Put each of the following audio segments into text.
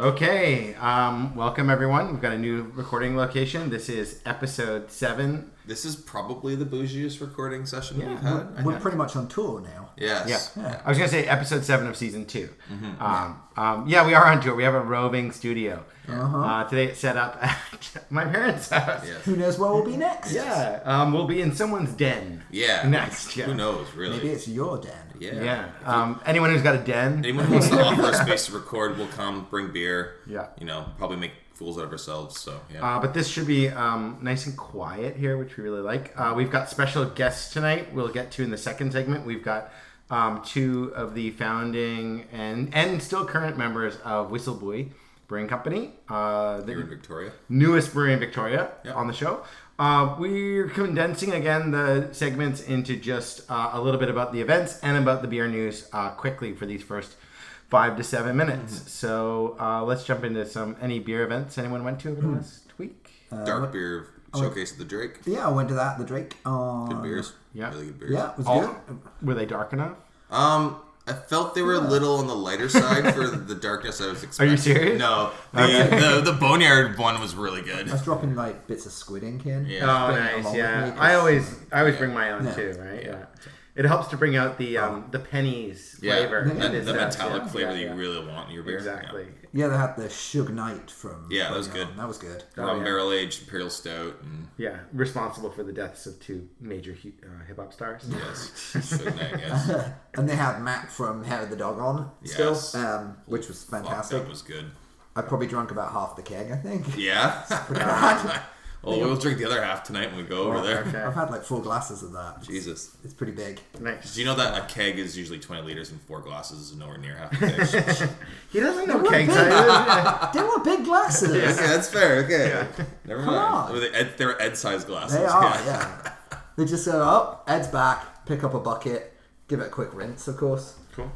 Okay, um, welcome everyone. We've got a new recording location. This is episode seven. This is probably the bougiest recording session Yeah, we've had. I We're pretty much on tour now. Yes. Yeah. I was gonna say episode seven of season 2 Um, um, yeah, we are on tour. We have a roving studio. uh today it's set up at my parents' house. Yes. Who knows where we'll be next? Yeah, um, we'll be in someone's den. Yeah. Next, yeah. Who knows, really? Maybe it's your den. Yeah. Yeah. Um, anyone who's got a den. Anyone who wants to offer a space to record will come, bring beer. Yeah. You know, probably make fools out of ourselves. So, yeah. Uh, but this should be um, nice and quiet here, which we really like. Uh, we've got special guests tonight. We'll get to in the second segment. We've got um, two of the founding and and still current members of Whistlebuoy Brewing Company, uh, Here in Victoria. newest brewery in Victoria, Yep. on the show. Uh, we're condensing again the segments into just uh, a little bit about the events and about the beer news uh, quickly for these first five to seven minutes. Mm-hmm. So uh, let's jump into some any beer events anyone went to over the last week. Dark beer showcase of the Drake. Yeah, I went to that, the Drake. Uh, Good beers. yeah. Really good beers. Yeah, it was All, good. were they dark enough? Um, I felt they were a little on the lighter side for the darkness I was expecting. Are you serious? No. The, the, the Boneyard one was really good. I was dropping like bits of squid ink in. Yeah. Oh, nice. Yeah, with me, I 'cause- always I always Yeah. bring my own Yeah. too, right? Yeah. Yeah. It helps to bring out the um the pennies Yeah. flavor. And It is the that, metallic yeah. flavor Yeah, that yeah. you really want in your beer. Exactly. Yeah, they had the Suge Knight from. Yeah, that was Boneyard. good. That was good. Yeah. Oh, Rum yeah. barrel aged imperial stout and Yeah, responsible for the deaths of two major uh, hip hop stars. yes, so nice, yes. And they had Matt from Hair of the Dog on Yes. still, um, which was Fuck, fantastic. that was good. I probably drunk about half the keg, I think. Yeah. well, we'll drink the other half tonight when we go over there. Okay. I've had like four glasses of that. Jesus. it's pretty big. Nice. Do you know that a keg is usually 20 liters and four glasses is nowhere near half a keg? He doesn't know were keg big. sizes. Yeah. They were big glasses. okay, that's fair. Okay. Never Come mind. on. Well, they- Ed, they're Ed sized glasses. They are, yeah. They just go up, Ed's back, pick up a bucket, give it a quick rinse, of course. Cool.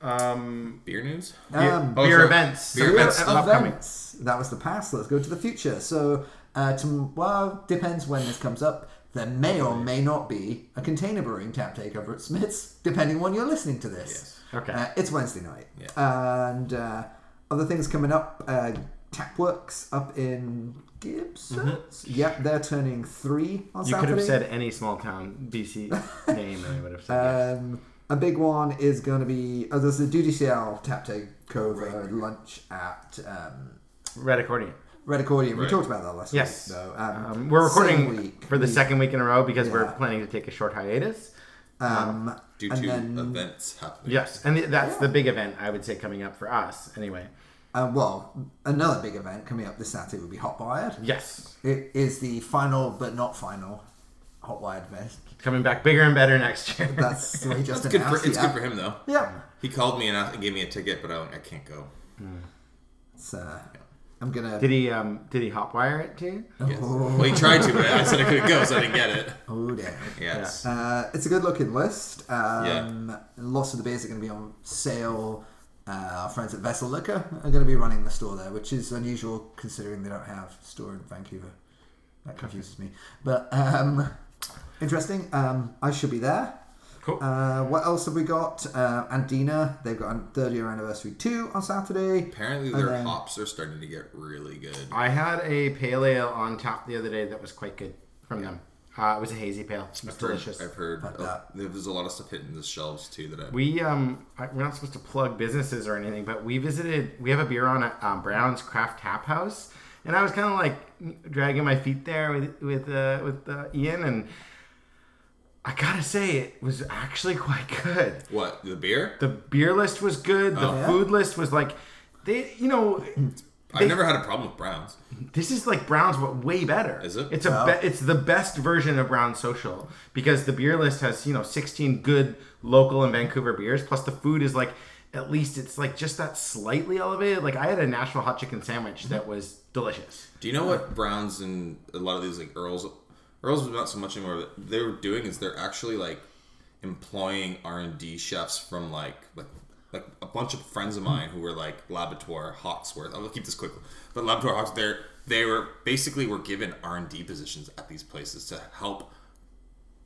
Um, Beer news? beer, Um, Oh, beer sorry. events. Beer So, events stuff. upcoming. events. That was the past. Let's go to the future. So, uh, to, well, depends when this comes up. There may or may not be a container brewing tap takeover at Smith's, depending on when you're listening to this. Yes. Okay. Uh, it's Wednesday night. Yeah. And uh, other things coming up. Uh, Tapworks up in Gibson. Yep, they're turning three on Mm-hmm. You could have said any small town BC name, and I would have said. Um, a big one is going to be oh, there's the DDCL tap takeover lunch at um. Red accordion. Red Accordion. We Right. talked about that last Yes. week. though. Um, Um, we're same recording week, for the we- second week in a row because we're Yeah. planning to take a short hiatus. Um, Due and to then, events happening. Yes, and th- that's the big event I would say coming up for us. Anyway, uh, well, another big event coming up this Saturday would be Hot Wired. yes, It is the final but not final Hot Wired event. coming back bigger and better next year. That's what he just It's good, for, announced. it's yeah. good for him, though. Yeah. He called me and asked, gave me a ticket, but I, I can't go. It's, uh, I'm gonna. did he um did he hotwire it too? Yes. Oh. Well, he tried to, but I said I couldn't go, so I didn't get it. Oh damn. Yes. Uh, it's a good looking list. Um, Lots of the beers are going to be on sale. Uh, our friends at Vessel Liquor are going to be running the store there, which is unusual considering they don't have a store in Vancouver. That confuses me. But um, interesting. Um, I should be there. Cool. Uh, what else have we got? Uh, Andina, they've got a third year anniversary too on Saturday. Apparently, And their then- hops are starting to get really good. I had a pale ale on tap the other day that was quite good from them. Uh, it was a hazy pale. It was I've heard, delicious. I've heard About uh, that. there's a lot of stuff hitting the shelves too that I. We um I- we're not supposed to plug businesses or anything, but we visited. We have a beer on at um, Brown's Craft Tap House, and I was kind of like dragging my feet there with with uh, with uh, Ian, and I gotta say it was actually quite good. what the beer? The beer list was good. The Oh. Food list was like they, you know. I've never had a problem with Browns. This is like Brown's, but way better. Is it? It's a Wow. be- it's the best version of Brown Social because the beer list has you know 16 good local and Vancouver beers, plus the food is like at least it's like just that slightly elevated. Like I had a Nashville hot chicken sandwich that was delicious. Do you know what Browns and a lot of these like Earls, Earls was not so much anymore. But they were doing is they're actually like employing R and D chefs from like like like a bunch of friends of mine who were like Laboratoire Hawksworth. I'll keep this quick, but Laboratoire Hawks, they're they were basically were given R and D positions at these places to help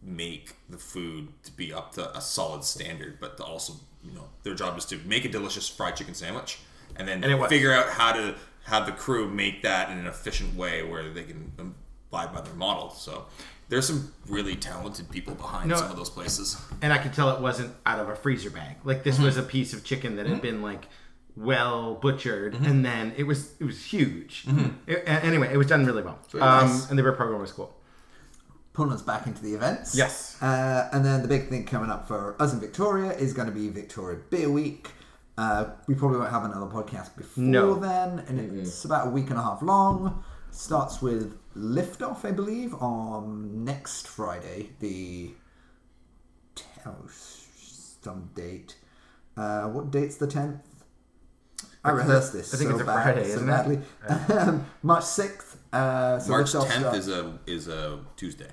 make the food to be up to a solid standard, but to also you know their job is to make a delicious fried chicken sandwich and then And figure out how to have the crew make that in an efficient way where they can um, abide by their model. So there's some really talented people behind No. some of those places. and I could tell it wasn't out of a freezer bag. Like this was a piece of chicken that had been like well butchered, and then it was it was huge. It- anyway, it was done really well, um, nice. and the beer program was cool. pulling us back into the events. Yes. Uh, and then the big thing coming up for us in Victoria is going to be Victoria Beer Week. Uh, we probably won't have another podcast before No. then, and it's about a week and a half long. Starts with liftoff, I believe, on next Friday, the oh, some date. Uh, what date's the tenth? I rehearsed this. I think so it's a bad, Friday, so isn't it? badly. Um, March sixth. Uh, so March 10th is a is a Tuesday.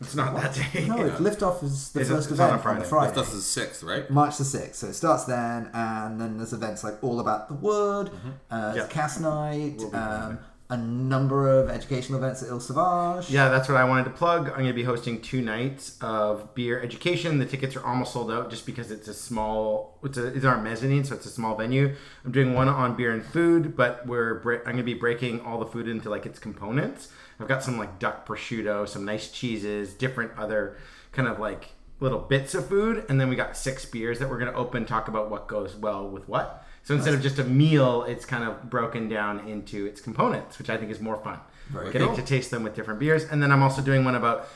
It's not that day. no, it's liftoff is the Is it- first it's on event on the Friday. Friday. That's the sixth, right? March the 6th. So it starts then, and then there's events like All About the Wood, uh, Yeah. Cast Night, We'll um, a number of educational events at Île Sauvage. Yeah, that's what I wanted to plug. I'm going to be hosting two nights of beer education. The tickets are almost sold out just because it's a small, it's, a, it's our mezzanine, so it's a small venue. I'm doing one on beer and food, but we're I'm going to be breaking all the food into like its components. I've got some like duck prosciutto, some nice cheeses, different other kind of like little bits of food, and then we got six beers that we're going to open, talk about what goes well with what. So instead of just a meal, it's kind of broken down into its components, which I think is more fun. Very Getting cool. to taste them with different beers. And then I'm also doing one about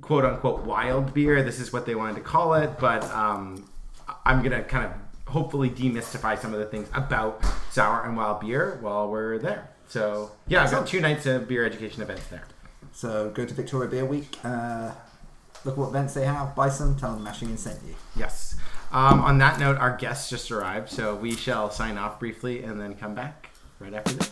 quote unquote wild beer. This is what they wanted to call it, but um, I'm going to kind of hopefully demystify some of the things about sour and wild beer while we're there. So, yeah, I've got two nights of beer education events there. So go to Victoria Beer Week, uh, look what events they have, buy some, tell them Mashing and sent you. Yes. Um, on that note, our guests just arrived, so we shall sign off briefly and then come back right after this.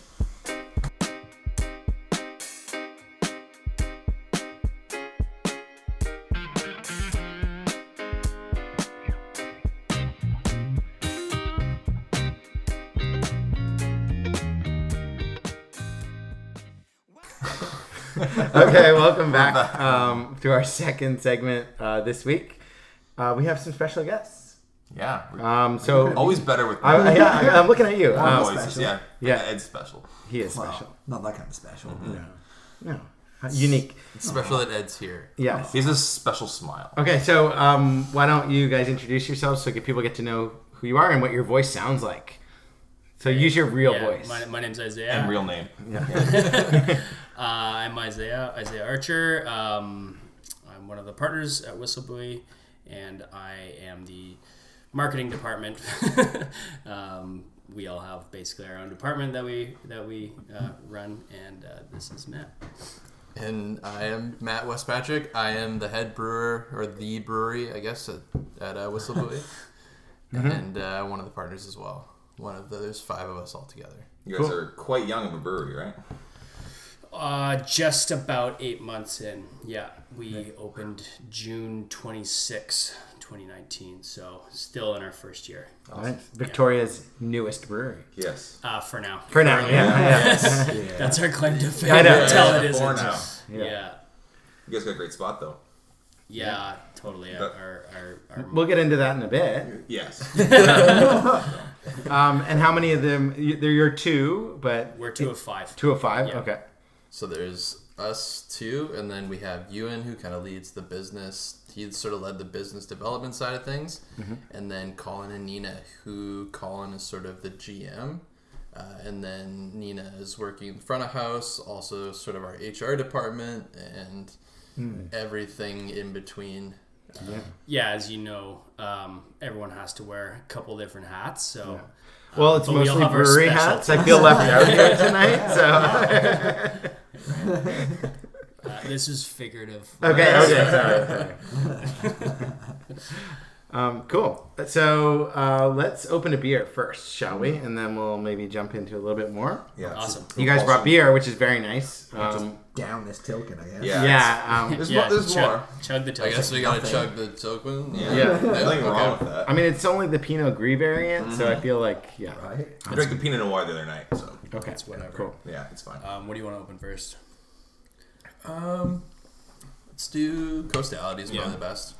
okay, welcome back um, to our second segment uh, this week. Uh, we have some special guests. Yeah. Um, so, Always better with I, I- yeah, I- I'm looking at you. Um, Always. voices, yeah. Yeah. Ed's special. he is Well, special. not that kind of special. No, no, unique. It's special that Ed's here. Yes. He has a special smile. Okay, so um, why don't you guys introduce yourselves so people get to know who you are and what your voice sounds like. So use your real Yeah, voice. My, my name's Isaiah. And real name. Uh, I'm Isaiah, Isaiah Archer. Um, I'm one of the partners at Whistlebuoy, and I am the marketing department. um, we all have basically our own department that we that we uh, run, and uh, this is Matt. And I am Matt Westpatrick. I am the head brewer, or the brewery, I guess, at, at uh, Whistlebuoy. And uh, one of the partners as well. One of the, there's five of us all together. You guys Cool. are quite young of a brewery, right? Uh, just about eight months in. Yeah, we opened June 26, 2019. So still in our first year Right? Victoria's newest brewery. Yes. uh, for now. For now, yeah. yeah. That's our claim to fame. I know. Until it Four isn't. now. Yeah. yeah. You guys got a great spot though. Yeah, totally. But- our, our, our, We'll get into that in a bit. Yes. Um, and how many of them? you- They're your two, but we're two of five. two of five. Yeah. Okay. So there's us two, and then we have Ewan, who kind of leads the business. He sort of led the business development side of things. And then Colin and Nina, who Colin is sort of the GM. Uh, and then Nina is working in front of house, also sort of our HR department, and everything in between. Yeah, yeah. as you know, um, everyone has to wear a couple different hats. So Well, it's but we all mostly have our brewery hats. I feel left out here tonight. So uh, this is figurative. okay, okay, sorry, sorry. Um, cool. So uh, let's open a beer first, shall we? And then we'll maybe jump into a little bit more. Yeah. Awesome. You guys brought beer, which is very nice. Um, Down this token, I guess. Yeah. yeah. Um, There's, Yeah, more, there's chug, more. chug the Tilkin. I guess we gotta Nothing. chug the token. Yeah. Yeah. Nothing wrong with that. I mean, it's only the Pinot Gris variant, so I feel like yeah. Right? I drank the Pinot Noir the other night, so Okay, It's whatever. Cool. yeah, it's fine. Um, what do you want to open first? Um, let's do coastality is Yeah. probably the best.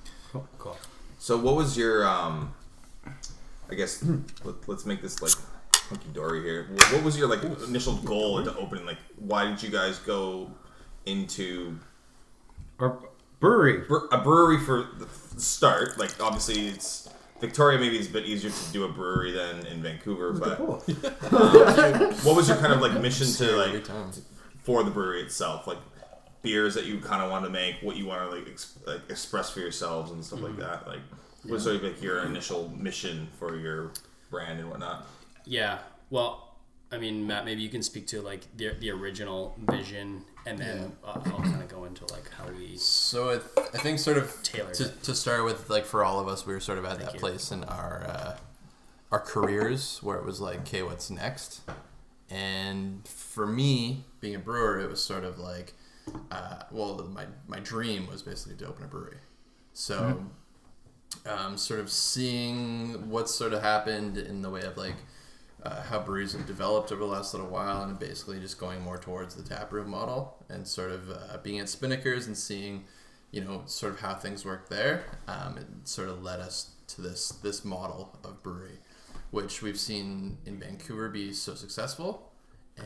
Cool. So, what was your um? I guess let, let's make this like hunky dory here. What was your like initial goal into opening? Like, why did you guys go into Or brewery. bre- a brewery for the f- start? Like, obviously, it's Victoria. Maybe it's a bit easier to do a brewery than in Vancouver. But what was your kind of like mission to Every like time. for the brewery itself? Like beers that you kind of want to make, what you want to like, ex- like express for yourselves and stuff like that. Like, what was sort of like your initial mission for your brand and whatnot? Yeah. Well, I mean, Matt, maybe you can speak to like the, the original vision, and then uh, I'll kind of go into like how we. So I, I think sort of Tailored to, to start with, like for all of us, we were sort of at that you. place in our uh, our careers where it was like, okay, what's next? And for me, being a brewer, it was sort of like, uh, well, my my dream was basically to open a brewery. So, um, sort of seeing what's sort of happened in the way of like uh, how breweries have developed over the last little while, and basically just going more towards the taproom model, and sort of uh, being at Spinnakers and seeing, you know, sort of how things work there. Um, it sort of led us to this this model of brewery, which we've seen in Vancouver be so successful,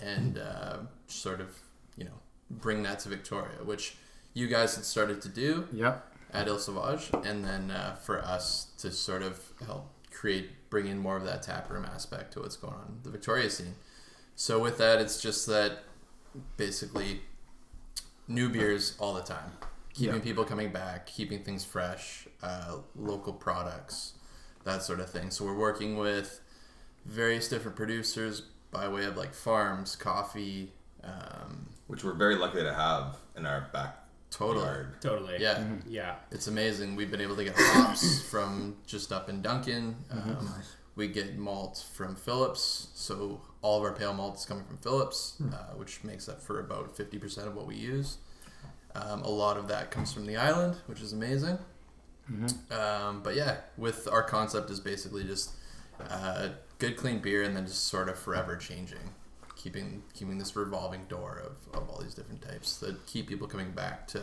and uh, sort of you know bring that to Victoria, which you guys had started to do Yep. at Île Sauvage, and then uh, for us to sort of help create, bring in more of that taproom aspect to what's going on the Victoria scene. So with that, it's just that basically new beers all the time, keeping Yeah. people coming back, keeping things fresh, uh, local products, that sort of thing. So we're working with various different producers by way of like farms, coffee, um, which we're very lucky to have in our back totally. yard. Totally. Yeah. Yeah. It's amazing. We've been able to get hops from just up in Duncan. Mm-hmm. Um, We get malt from Phillips, so all of our pale malt is coming from Phillips, Hmm. uh, which makes up for about fifty percent of what we use. Um, a lot of that comes from the island, which is amazing. Mm-hmm. Um, but yeah, with our concept is basically just uh, good, clean beer, and then just sort of forever changing, keeping keeping this revolving door of, of all these different types that keep people coming back to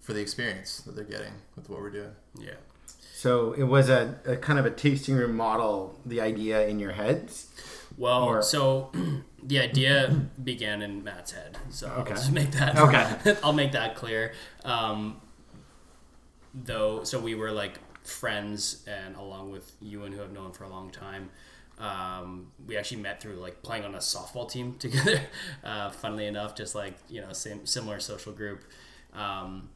for the experience that they're getting with what we're doing. Yeah. So it was a, a kind of a tasting room model, the idea in your heads. Well, Or- so the idea began in Matt's head. So Okay. I'll just make that. Okay. I'll make that clear. Um, though, so we were like friends, and along with you and who I've known for a long time, um, we actually met through like playing on a softball team together. Uh, funnily enough, just like you know, same similar social group. Um,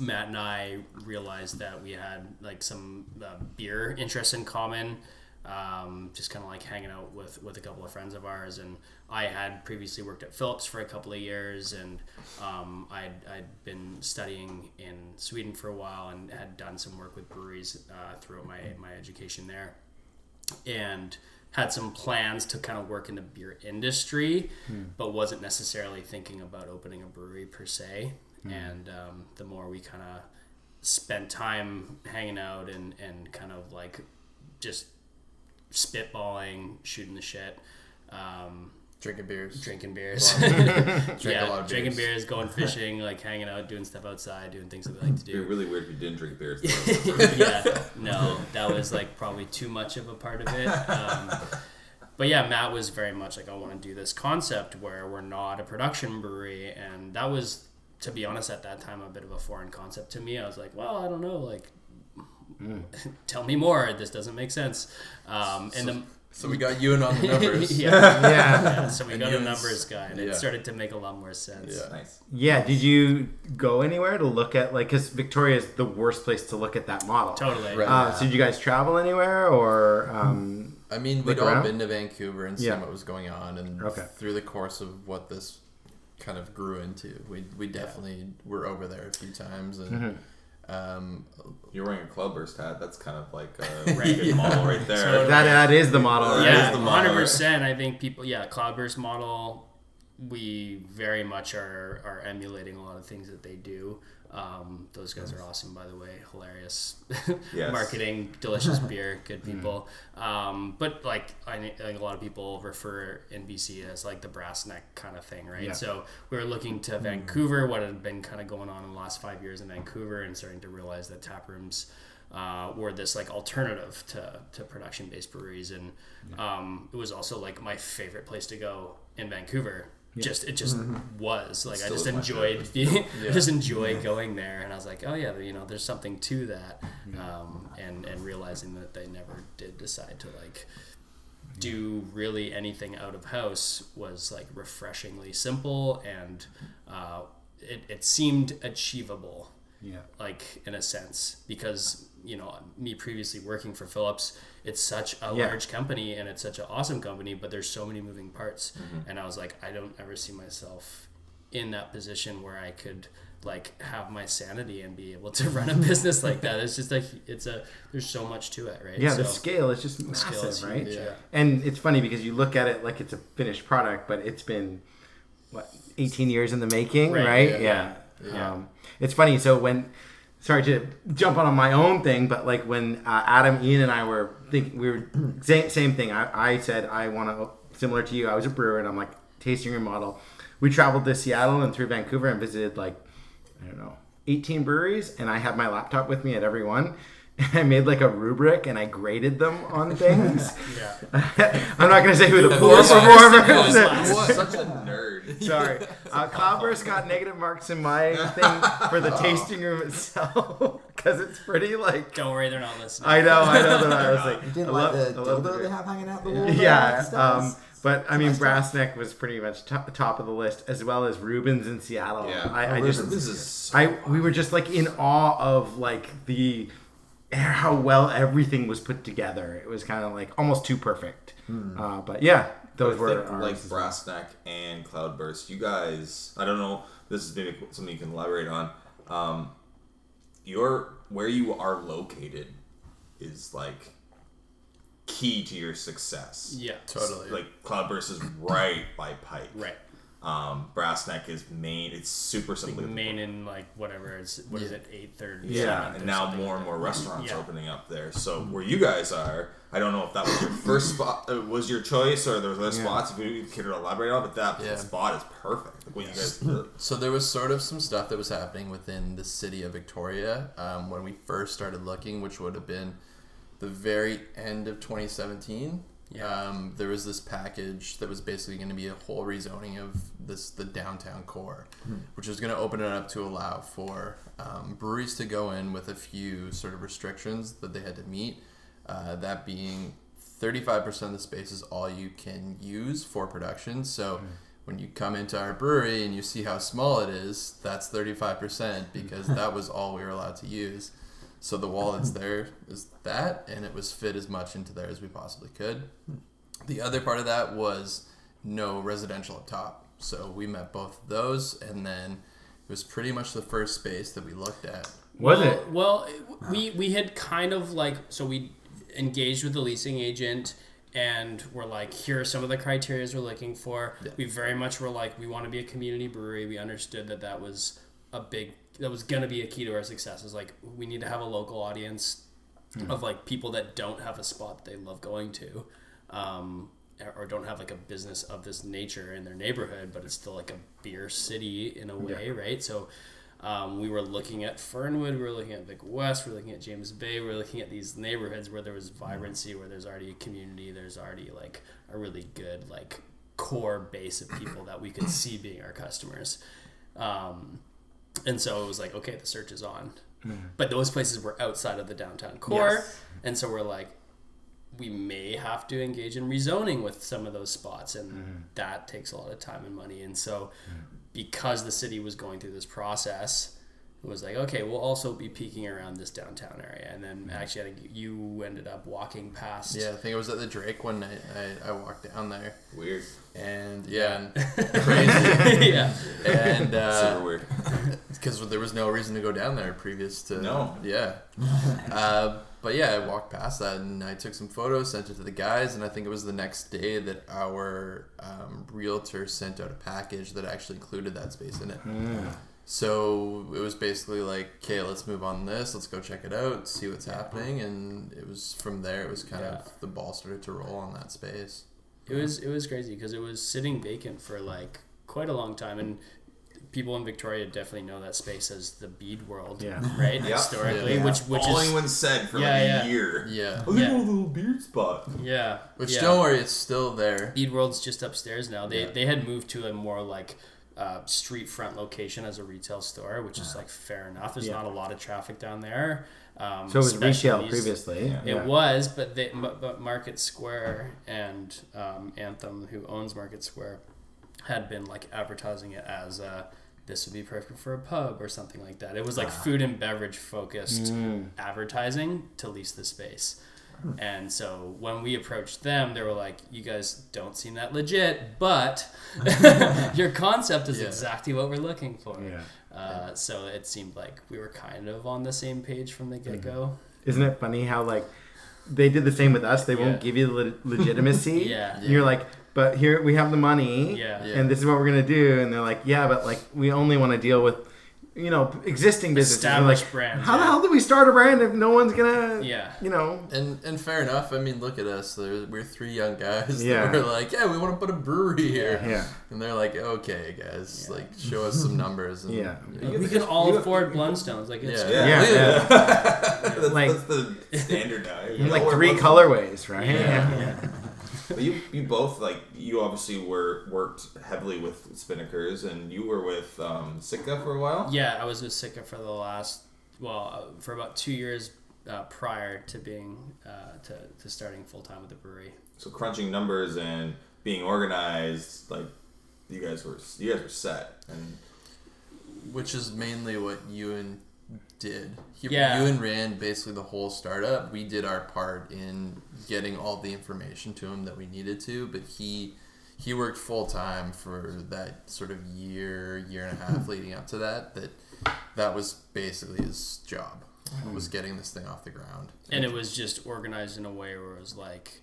Matt and I realized that we had like some uh, beer interests in common. Um, just kind of like hanging out with with a couple of friends of ours, and I had previously worked at Phillips for a couple of years, and um, I'd, I'd been studying in Sweden for a while and had done some work with breweries uh, throughout my my education there, and had some plans to kind of work in the beer industry, but wasn't necessarily thinking about opening a brewery per se. And um, the more we kind of spent time hanging out and, and kind of like just spitballing, shooting the shit, um, Drinking beers. drinking beers. Drink yeah, a lot of drinking beers. beers, going fishing, like hanging out, doing stuff outside, doing things that we like to It'd be do. really weird if you didn't drink beers. yeah, no, that was like probably too much of a part of it. Um, but yeah, Matt was very much like, I want to do this concept where we're not a production brewery, and that was, to be honest, at that time a bit of a foreign concept to me. I was like, well, I don't know, like. Tell me more. This doesn't make sense. Um, and the So we got you in on the numbers. yeah, Yeah. yeah, so we And got a numbers guy, and it started to make a lot more sense. Yeah. nice. Yeah. Did you go anywhere to look at like because Victoria is the worst place to look at that model. Totally. Right. Uh, so did you guys travel anywhere or? Um, I mean, we'd all around? been to Vancouver and seen Yeah. what was going on, and Okay. through the course of what this kind of grew into, we we definitely were over there a few times, and Mm-hmm. Um, You're wearing a Cloudburst hat. That's kind of like a Right. good model right there. Totally. that that is the model, right? Yeah, is the model, hundred percent. I think people, yeah, Cloudburst model. We very much are are emulating a lot of things that they do. Um, those guys are awesome, by the way. Hilarious Yes. marketing, delicious beer, good people. Um, but like I think I think a lot of people refer NBC as like the brass neck kind of thing, right? Yeah. So we were looking to Vancouver, what had been kind of going on in the last five years in Vancouver, and starting to realize that tap rooms uh, were this like alternative to, to production based breweries and um, it was also like my favorite place to go in Vancouver just it just was like I Still just is my enjoyed being just enjoy going there and I was like oh yeah you know there's something to that um, and and realizing that they never did decide to like do really anything out of house was like refreshingly simple and uh, it, it seemed achievable Yeah. like in a sense because you know me previously working for Phillips it's such a Yeah. large company and it's such an awesome company but there's so many moving parts Mm-hmm. and I was like I don't ever see myself in that position where I could like have my sanity and be able to run a business like that it's just like it's a there's so much to it right Yeah, the scale is just massive, is right? huge, yeah. And it's funny because you look at it like it's a finished product, but it's been what 18 years in the making, Right, right? yeah, Yeah. yeah. Um, it's funny. So when, sorry to jump on my own thing, but like when uh, Adam, Ian, and I were thinking, we were same same thing. I, I said I want to similar to you. I was a brewer, and I'm like tasting room model. We traveled to Seattle and through Vancouver and visited like I don't know 18 breweries, and I had my laptop with me at every one. And I made like a rubric and I graded them on things. yeah I'm not gonna say who the Who poor was last? performer Who was? Such a nerd. Sorry, uh, Cloudburst got negative marks in my thing for the tasting room itself because it's pretty like. don't worry they're not listening I know, I know that I was like. You didn't I like love- the I love dildo the- they have hanging out the wall? there? Yeah, um, but I mean, nice Brass Neck was pretty much top, top of the list, as well as Reuben's in Seattle. Yeah. I, Oh, I just, This is I we were just like in awe of like the how well everything was put together. It was kind of like almost too perfect. Uh, but yeah, those were think, like as well. Brass Neck and Cloudburst. You guys, I don't know. This is maybe something you can elaborate on. Um, your where you are located is like key to your success. yeah Totally. Like Cloudburst is right by Pike. right Um, Brass Neck is main. It's super like simple. main in like whatever it's what is it eight thirty Yeah, and now more and more restaurants Yeah. opening up there. So where you guys are, I don't know if that was your first spot, uh, was your choice, or there was other spots. If you care to elaborate on, it, but that Yeah. spot is perfect. Like what you guys did. So there was sort of some stuff that was happening within the city of Victoria um, when we first started looking, which would have been the very end of 2017. Yeah. Um, there was this package that was basically going to be a whole rezoning of this the downtown core, which was going to open it up to allow for um, breweries to go in with a few sort of restrictions that they had to meet. Uh, that being 35% of the space is all you can use for production. So when you come into our brewery and you see how small it is, that's 35% because that was all we were allowed to use. So the wall that's there is that, and it was fit as much into there as we possibly could. The other part of that was no residential up top. So we met both of those, and then it was pretty much the first space that we looked at. Was well, it? Well, we we had kind of like so we engaged with the leasing agent and we're like, here are some of the criteria we're looking for. We very much were like, we want to be a community brewery. We understood that that was a big that was gonna be a key to our success. Is like we need to have a local audience of like people that don't have a spot they love going to. Um, or don't have like a business of this nature in their neighborhood, but it's still like a beer city in a way, right? So um, we were looking at Fernwood, we were looking at Vic West, we were looking at James Bay, we were looking at these neighborhoods where there was vibrancy, where there's already a community, there's already like a really good like core base of people that we could see being our customers. Um, and so it was like, okay, the search is on. But those places were outside of the downtown core. Yes. And so we're like, we may have to engage in rezoning with some of those spots. And that takes a lot of time and money. And so because the city was going through this process, it was like, okay, we'll also be peeking around this downtown area. And then actually, I think you ended up walking past. Yeah, I think it was at the Drake one night. I, I walked down there, Weird. and yeah, crazy, yeah. and uh, Super weird. because there was no reason to go down there previous to No. yeah uh, but yeah i walked past that and i took some photos sent it to the guys and i think it was the next day that our um, realtor sent out a package that actually included that space in it. So it was basically like okay let's move on this let's go check it out see what's happening and it was from there it was kind Yeah. of the ball started to roll on that space. It was it was crazy because it was sitting vacant for like quite a long time, and people in Victoria definitely know that space as the bead world, Yeah. right? Yeah. Historically, Yeah. which which All is anyone said for Yeah, like yeah. a year. Yeah. Oh, they Yeah. got a little beard spot. yeah, Which yeah. don't worry, it's still there. Bead World's just upstairs now. They Yeah. they had moved to a more like uh, street front location as a retail store, which is like fair enough. There's Yeah. not a lot of traffic down there. Um, So it was retail previously. Yeah. It Yeah. was, but they, but but Market Square and um, Anthem, who owns Market Square, had been like advertising it as uh, this would be perfect for a pub or something like that. It was like ah. food and beverage focused mm. advertising to lease the space. And so when we approached them, they were like, "You guys don't seem that legit, but your concept is Yeah. exactly what we're looking for." Yeah. Uh, so it seemed like we were kind of on the same page from the mm-hmm. get go. Isn't it funny how like they did the same with us? They Yeah. won't give you the le- legitimacy. Yeah. And you're like, but here we have the money. Yeah. Yeah. And this is what we're gonna do. And they're like, yeah, but like we only want to deal with, you know, existing businesses. Established like, brands, How the hell do we start a brand if no one's gonna? Yeah. You know. And and fair enough. I mean, look at us. We're three young guys. Yeah. Yeah. We're like, yeah, we want to put a brewery here. Yeah. And they're like, okay, guys, like show us some numbers. And, Yeah. you know, we can all afford Blundstones. Like it's Yeah. Yeah. yeah. that's, Like- that's the standard now. You And, know like three colorways, right? Yeah. But you, you both like you obviously were worked heavily with Spinnakers, and you were with um, Sitka for a while. Yeah, I was with Sitka for the last, well, uh, for about two years uh, prior to being uh, to, to starting full time with the brewery. So crunching numbers and being organized, like you guys were you guys were set. And which is mainly what Ewan did. He, Yeah. Ewan ran basically the whole startup. We did our part in getting all the information to him that we needed to, but he he worked full time for that sort of year, year and a half leading up to that. That that was basically his job was getting this thing off the ground. And it was just organized in a way where it was like,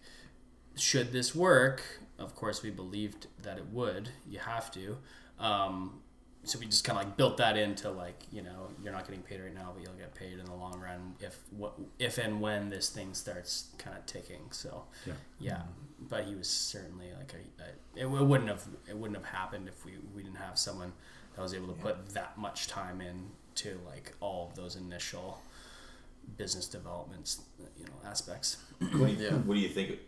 should this work? Of course, we believed that it would. You have to. Um, so we just kind of like built that into like you know you're not getting paid right now, but you'll get paid in the long run if what if and when this thing starts kind of ticking. So Yeah. yeah. But he was certainly like a, a it, it wouldn't have it wouldn't have happened if we we didn't have someone that was able to put that much time in to like all of those initial business developments you know aspects. what do you, Yeah. what do you think?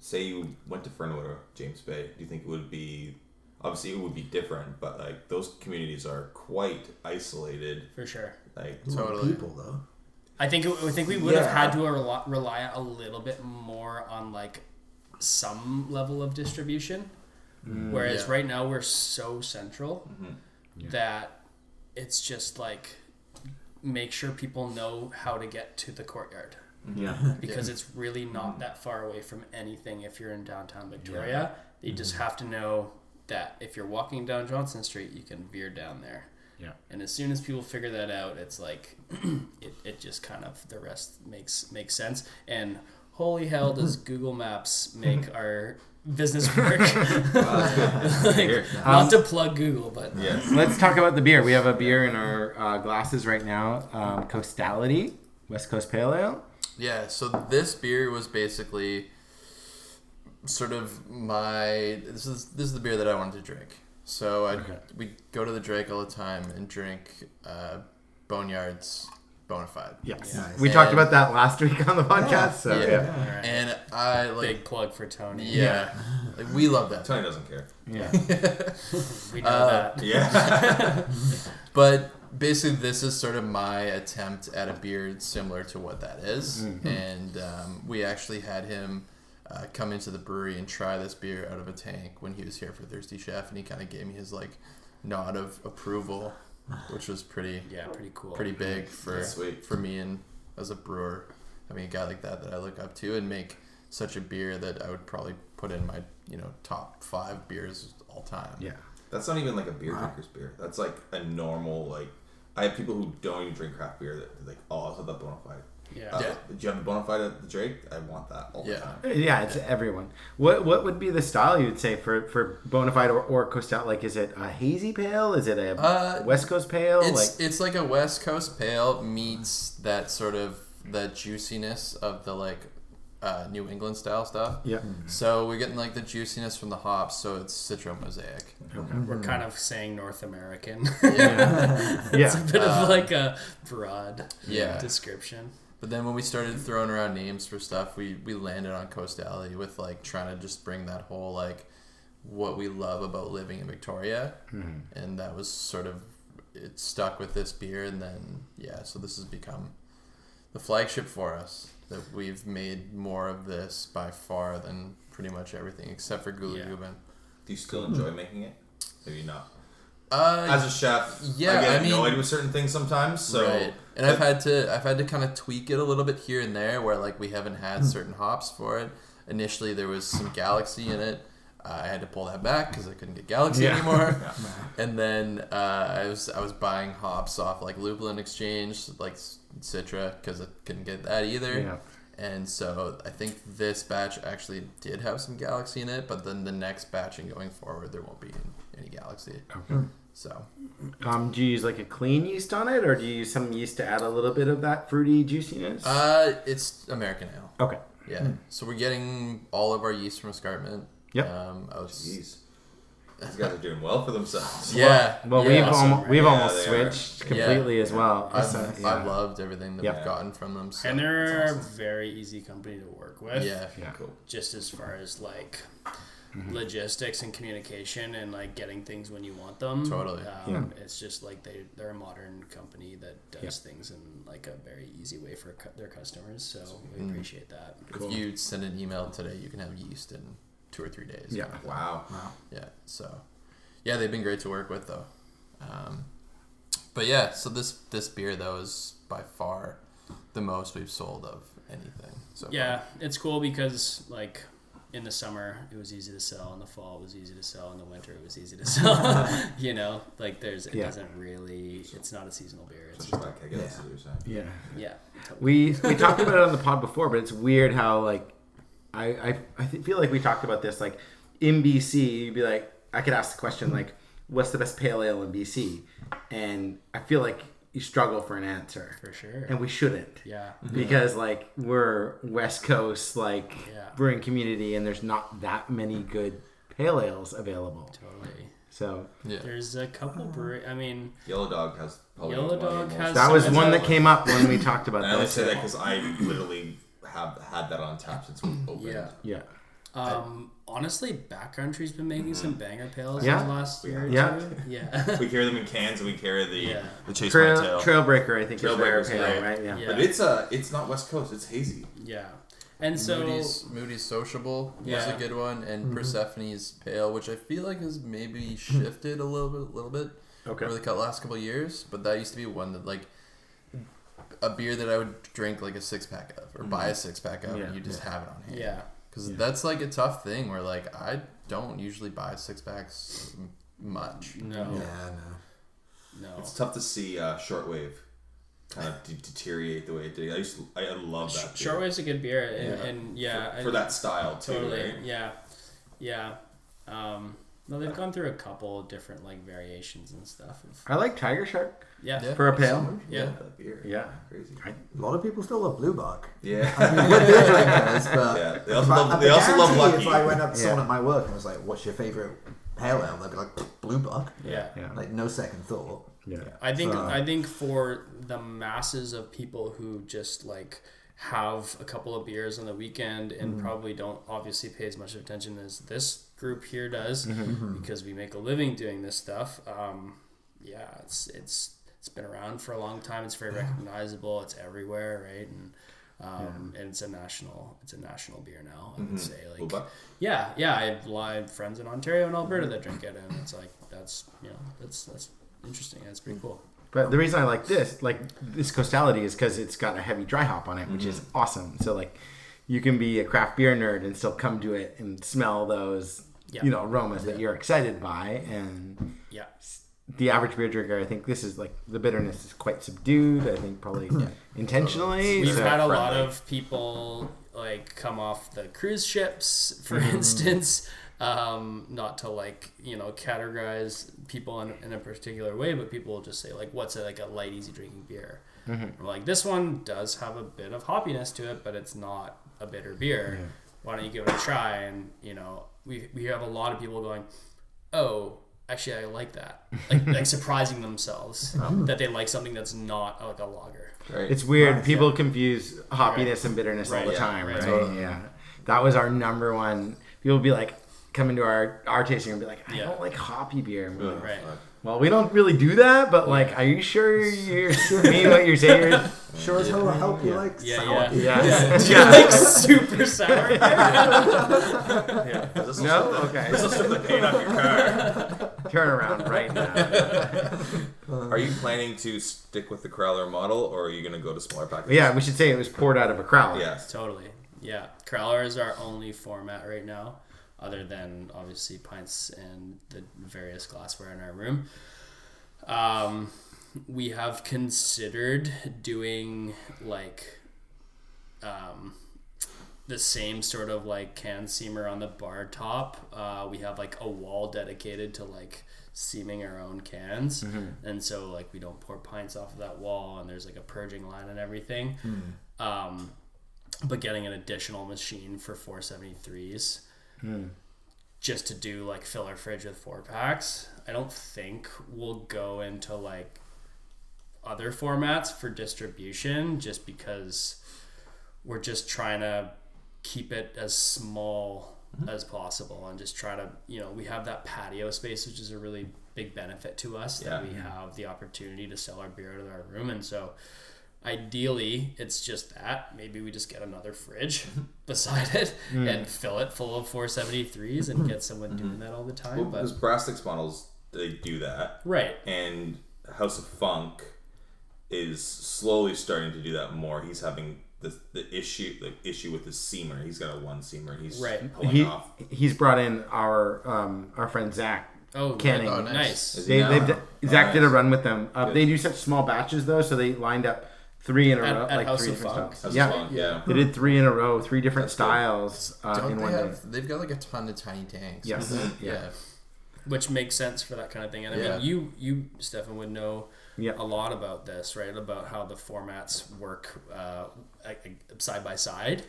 Say you went to Fernwood or James Bay. Do you think it would be obviously it would be different, but like those communities are quite isolated. for sure. Like A Totally. people though. I think it, I think we would have had to rely, rely a little bit more on like some level of distribution, mm. whereas Yeah. right now we're so central mm-hmm. that it's just like make sure people know how to get to the courtyard mm-hmm. Yeah. because it's really not mm-hmm. that far away from anything if you're in downtown Victoria. You just have to know that if you're walking down Johnson Street, you can veer down there. Yeah. And as soon as people figure that out, it's like it, it just kind of the rest makes makes sense. And holy hell, does Google Maps make our business work? like, not to plug Google, but yes, Let's talk about the beer. We have a beer in our uh, glasses right now. Um, Coastality, West Coast Pale Ale. Yeah, so this beer was basically sort of my this is this is the beer that I wanted to drink. So I Okay. we go to the Drake all the time and drink uh, Boneyard's Bonafide. Yes. Nice. We talked about that last week on the podcast. So Yeah. yeah. Alright. And I like big plug for Tony. yeah, like we love that. Tony doesn't care. Yeah. we know Uh, that. Yeah, But basically, this is sort of my attempt at a beer similar to what that is. And um, we actually had him uh, come into the brewery and try this beer out of a tank when he was here for Thirsty Chef, and he kind of gave me his like nod of approval, which was pretty Yeah, pretty cool. pretty big for sweet. for me and as a brewer. I mean, a guy like that that I look up to and make such a beer that I would probably put in my you know top five beers all time. Yeah. that's not even like a beer drinker's beer. That's like a normal like. I have people who don't even drink craft beer that like, oh, I saw that Bonafide. Yeah. Uh, Yeah. Do you have the Bonafide at the Drake? I want that all the time. Yeah, it's everyone. What what would be the style you would say for for Bonafide or, or Coastal? Like, is it a hazy pale? Is it a Uh, West Coast pale? It's like, it's like a West Coast pale meets that sort of the juiciness of the like uh, New England style stuff. Yeah. So we're getting like the juiciness from the hops, so it's Citra Mosaic. We're kind of saying North American. Yeah, it's a Yeah. bit of like a broad yeah. description. But then when we started throwing around names for stuff, we we landed on Coastality with like trying to just bring that whole like what we love about living in Victoria, mm-hmm. and that was sort of it stuck with this beer, and then yeah, so this has become the flagship for us. That we've made more of this by far than pretty much everything except for Gula Yeah. Guban. Do you still enjoy making it? Maybe not. Uh, As a chef, yeah, I get I mean- annoyed with certain things sometimes. So right. And I've had to I've had to kind of tweak it a little bit here and there where like we haven't had certain hops for it. Initially there was some Galaxy in it. Uh, I had to pull that back because I couldn't get Galaxy Yeah. anymore. And then uh, I was I was buying hops off like Lupulin Exchange, like Citra, because I couldn't get that either. Yeah. And so I think this batch actually did have some Galaxy in it, but then the next batch and going forward there won't be any Galaxy. Okay. So Um, do you use like a clean yeast on it, or do you use some yeast to add a little bit of that fruity juiciness? uh, it's American Ale. okay. Yeah. So we're getting all of our yeast from Escarpment. Yep. Um, I was, Jeez. These guys are doing well for themselves. yeah. Well, yeah. we've awesome, almost we've right? almost Yeah, they are. switched completely as well. I've, So, I've loved everything that Yep. we've gotten from them. So And they're it's a awesome. very easy company to work with. yeah. Yeah. Cool. Just as far as like Mm-hmm. logistics and communication and like getting things when you want them. Totally. Um, It's just like they they're a modern company that does things in like a very easy way for cu- their customers. So we Mm. appreciate that. Cool. If you send an email today, you can have yeast in two or three days. Yeah. Wow. Wow. Yeah. So, yeah, they've been great to work with though. Um, but yeah, so this this beer though is by far the most we've sold of anything. So far. Yeah, it's cool because like in the summer it was easy to sell, in the fall it was easy to sell, in the winter it was easy to sell. you know, like there's it Yeah. doesn't really it's not a seasonal beer. It's Such just a back, I guess. that's what you're. Yeah. yeah. totally. We we talked about it on the pod before, but it's weird how like I I, I feel like we talked about this like in BC. You'd be like, I could ask the question like, what's the best pale ale in BC? And I feel like you struggle for an answer, for sure. and we shouldn't. yeah. Mm-hmm. because like we're West Coast like Yeah. brewing community, and there's not that many good pale ales available. Totally. So Yeah. There's a couple uh, brewery. I mean, Yellow Dog has probably Yellow one of the Dog has- that was one that came up when we talked about And I only say that because I literally have had that on tap since we opened. yeah. Yeah, Um, honestly, Backcountry's been making some banger pails Yeah. in the last year or Yeah. two. Yeah. We carry them in cans and we carry the Yeah. the Chase Trail Trailbreaker, I think is Trailbreaker's pale, great. right? Yeah. Yeah. But it's uh it's not West Coast. It's hazy. yeah. And so Moody's Moody's Sociable was a good one, and Mm-hmm. Persephone's Pale, which I feel like has maybe shifted a little bit, little bit Okay. over the last couple of years. But that used to be one that like a beer that I would drink like a six pack of, or buy a six pack of, Mm-hmm. Yeah. and you just have it on hand. yeah. Because Yeah. that's like a tough thing where like I don't usually buy six packs much. No. Yeah, no. No. It's tough to see uh, shortwave kind of de- deteriorate the way it did. I used to, I, I love that. beer. Shortwave's a good beer, and Yeah. yeah, and, yeah for, for that style too, totally, right? yeah, yeah. Um, no, they've gone through a couple different like variations and stuff. I like Tiger Shark yeah, Yeah. for a pale. Yeah. that beer. Yeah. crazy. A lot of people still love Blue Buck. Yeah, I mean, we're beer drinkers, but yeah. They also But love. I They also love Lucky. If I went up to someone at my work and was like, "What's your favorite pale ale?" They'd be like, "Blue Buck." yeah. Yeah. Like no second thought. Yeah. I think So- I think for the masses of people who just like have a couple of beers on the weekend and Mm-hmm. probably don't obviously pay as much attention as this group here does Mm-hmm. because we make a living doing this stuff. Um, yeah, it's it's it's been around for a long time. It's very recognizable. It's everywhere, right? And um, and it's a national it's a national beer now. I would say like Buck? yeah, yeah. I have, I have friends in Ontario and Alberta that drink it, and it's like that's you know that's that's interesting. That's pretty cool. But the reason I like this, like this coastality, is because it's got a heavy dry hop on it, which is awesome. So like, you can be a craft beer nerd and still come to it and smell those, Yeah. you know, aromas that you're excited by. And Yeah. the average beer drinker, I think this is like the bitterness is quite subdued. I think probably intentionally. We've so- had a lot of people like come off the cruise ships, for Mm-hmm. instance. Um, not to like you know categorize people in, in a particular way, but people will just say like, "What's a, like a light, easy drinking beer?" Mm-hmm. Like, this one does have a bit of hoppiness to it, but it's not a bitter beer. Why don't you give it a try? And you know, we we have a lot of people going, oh. Actually, I like that. Like, like surprising themselves mm-hmm. that they like something that's not like a lager. Right. It's weird. People confuse hoppiness and bitterness all the yeah, time, right. right? Totally. Yeah. That was our number one. People would be like, come into our, our tasting and be like, I Yeah. don't like hoppy beer. And we're like, Right. Well, we don't really do that, but like, are you sure you're mean what you're saying? Sure as hell will help you like Yeah, sour yeah. beer. Yeah. Do you like super sour? Yeah. This will No? strip the- Okay. This will strip the paint off your car. Turn around right now. Are you planning to stick with the Crowler model, or are you going to go to smaller packages? Yeah, we should say it was poured out of a crowler. Yes. Totally. Yeah. Crowler is our only format right now, other than obviously pints and the various glassware in our room. Um, we have considered doing like um, the same sort of like can seamer on the bar top. Uh, we have like a wall dedicated to like seaming our own cans, and so like we don't pour pints off of that wall, and there's like a purging line and everything. Um, but getting an additional machine for 473s Hmm. just to do like fill our fridge with four packs. I don't think we'll go into like other formats for distribution just because we're just trying to keep it as small hmm. as possible and just try to you know we have that patio space which is a really big benefit to us that we hmm. have the opportunity to sell our beer out of our room. And so ideally it's just that maybe we just get another fridge beside it and fill it full of 473s and get someone doing that all the time Well, but because Brastix models, they do that. right And House of Funk is slowly starting to do that more. He's having the, the issue the issue with his seamer. He's got a one seamer. He's Right. pulling He, off. he's brought in our um, our friend Zach oh Canning. right. Oh, nice. nice, They, he they've Oh, Zach did a run with them. Uh, they do such small batches though, so they lined up three in a At- row, at like House three of different Funk? styles. House of Yeah, Funk, yeah. they did three in a row, three different That's good. styles uh, Don't in they one day. have? They've got like a ton of tiny tanks. Yes. Mhm. Yeah. Yeah. which makes sense for that kind of thing and i Yeah. mean you you stefan would know Yeah. a lot about this right about how the formats work uh, like, like, side by side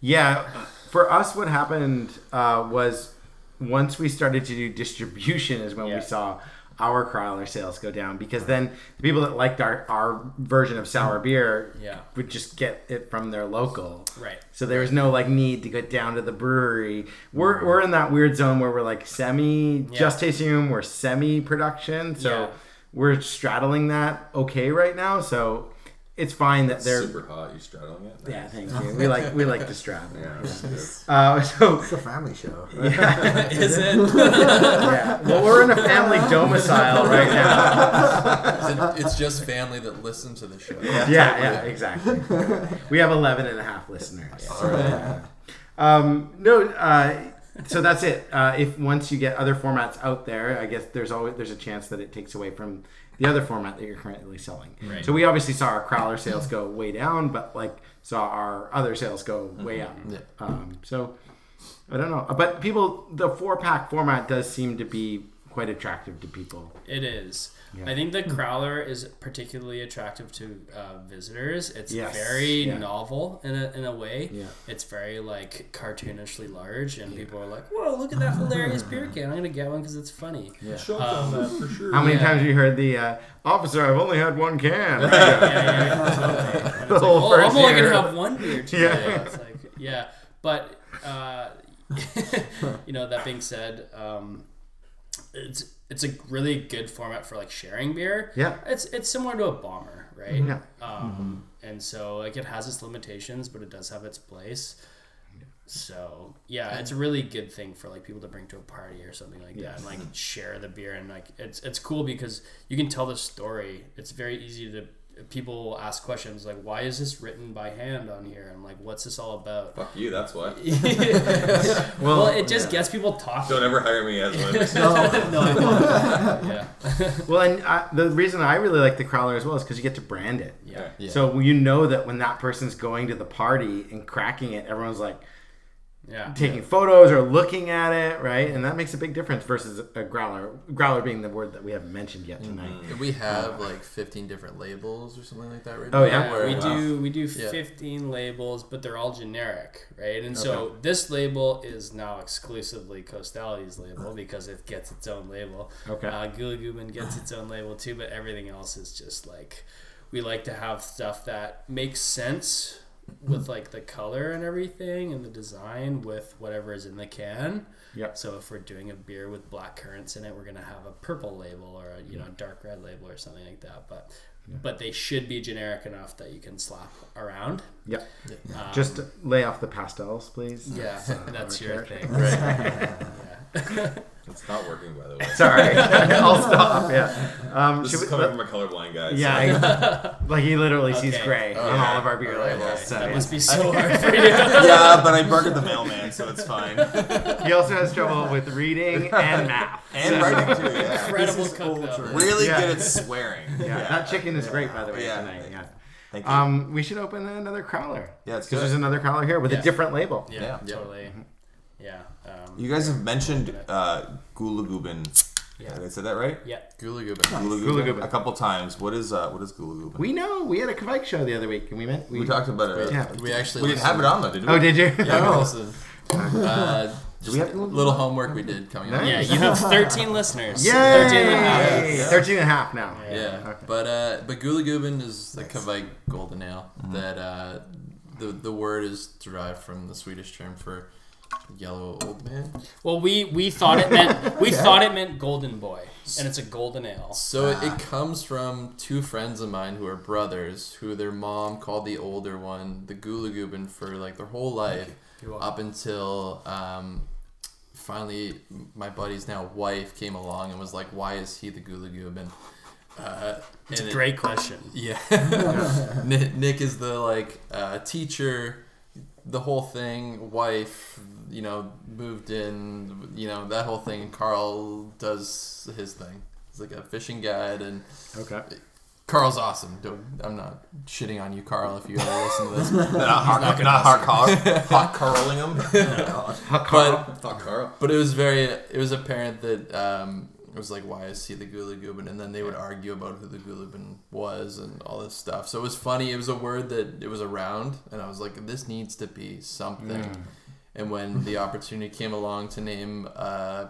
Yeah, for us, what happened uh, was once we started to do distribution is when Yeah. we saw our Crowler sales go down because then the people that liked our, our version of sour beer Yeah. would just get it from their local. right So there was no like need to get down to the brewery. We're, we're in that weird zone where we're like semi Yeah. just tasting room, we're semi production. So Yeah. we're straddling that okay right now. So it's fine that they're super hot. You straddling it. yeah, thank you. We like we like to straddle. Yeah, that's good. Uh, so It's a family show. is it yeah, well, we're in a family domicile right now. It's, it's just family that listen to the show. Yeah, yeah, exactly. We have 11 and a half listeners. Um, no, uh, so that's it. Uh, if once you get other formats out there, I guess there's always there's a chance that it takes away from the other format that you're currently selling. Right. So we obviously saw our Crowler sales go way down, but like saw our other sales go way up. Yeah. Um, so I don't know, but people, the four pack format does seem to be quite attractive to people. It is. Yeah. I think the Crowler is particularly attractive to uh, visitors. It's Yes, very yeah. novel in a, in a way. Yeah. It's very like cartoonishly large, and people are like, "Whoa, look at that hilarious beer can! I'm gonna get one because it's funny." Show Um, them for sure. How many Yeah. times have you heard the uh, officer? I've only had one can. yeah, yeah, yeah, totally. And The whole like, oh, I'm only year. gonna have one beer today. Yeah. It's like, yeah, but uh, you know, that being said, um, it's it's a really good format for like sharing beer. Yeah. it's it's similar to a bomber, right? Yeah. Um, and so like it has its limitations, but it does have its place. So yeah, it's a really good thing for like people to bring to a party or something like that, and like share the beer, and like it's it's cool because you can tell the story. It's very easy to people ask questions like, "Why is this written by hand on here?" and like, "What's this all about?" Fuck you. That's why. well, it just gets people talking. Don't ever hire me as one. no, I won't. yeah, Well, and uh, the reason I really like the Crowler as well is because you get to brand it. yeah, Yeah. So you know that when that person's going to the party and cracking it, everyone's like, Yeah. taking photos or looking at it, right? And that makes a big difference versus a growler. Growler being the word that we haven't mentioned yet tonight. We have like 15 different labels or something like that right Oh, now. yeah? where- we do we do Yeah. 15 labels, but they're all generic, right? And so this label is now exclusively Costali's label because it gets its own label. Okay. Uh, Gula Gubin gets its own label too, but everything else is just like we like to have stuff that makes sense with like the color and everything and the design with whatever is in the can. Yep. So if we're doing a beer with black currants in it, we're gonna have a purple label or a you know dark red label or something like that. But but they should be generic enough that you can slap around. Yep. Um, Just lay off the pastels, please. yeah, that's your thing. It's not working, by the way. Sorry, I'll stop. Yeah. Um, This should is we- coming from a colorblind guy. so- yeah, I- like he literally sees Okay. gray on yeah. all of our beer Alright, labels. okay. So, That yeah. must be so hard for you. yeah, but I bark at the mailman, so it's fine. He also has trouble with reading and math. and So- writing too. Yeah. Incredible cook though. Really Yeah. good at swearing. Yeah, that chicken is great, by the way, Yeah. tonight. Yeah. Thank you. Um, we should open another crowler. Yeah, it's because there's another crowler here with Yeah. a different label. Yeah, Yeah. totally. Yeah. Um, you guys have mentioned uh, Gula Gubin. Yeah. Did I say that right? yeah. Gula Gubin. Gula Gula Gubin. Gubin. A couple times. What is uh, what is Gula Gubin? We know we had a Kvike show the other week, and we meant we, We talked about it. Yeah. We actually We didn't have it on though, did we? Oh, did you? Yeah, we listened. Uh, Do we have to- little homework we did coming up. Yeah, you have 13 listeners. Yay! 13 and a half. Yay! 13 and a half now. Yeah, Okay. but uh, but Gula Gubin is the Kavite golden ale. That uh, the the word is derived from the Swedish term for yellow old man. Well, we we thought it meant we thought it meant golden boy, and it's a golden ale. So it, it comes from two friends of mine who are brothers, who their mom called the older one the Gula Gubin for like their whole life, You're welcome. Up until um, finally my buddy's now wife came along and was like, "Why is he the Gula Gubin?" Uh, It's and a it- great question. Yeah. Nick, Nick is the like uh, teacher, the whole thing. Wife, you know, moved in. You know that whole thing. And Carl does his thing. He's like a fishing guide, and Okay. Carl's awesome. Don't, I'm not shitting on you, Carl. If you ever listen to this, Not hot, not hot, car, hot Carling him. but Hot Carl. but it was very. It was apparent that um, it was like, why is he the Gula Gubin? And then they would argue about who the Gula Gubin was and all this stuff. So it was funny. It was a word that it was around, and I was like, this needs to be something. And when the opportunity came along to name uh,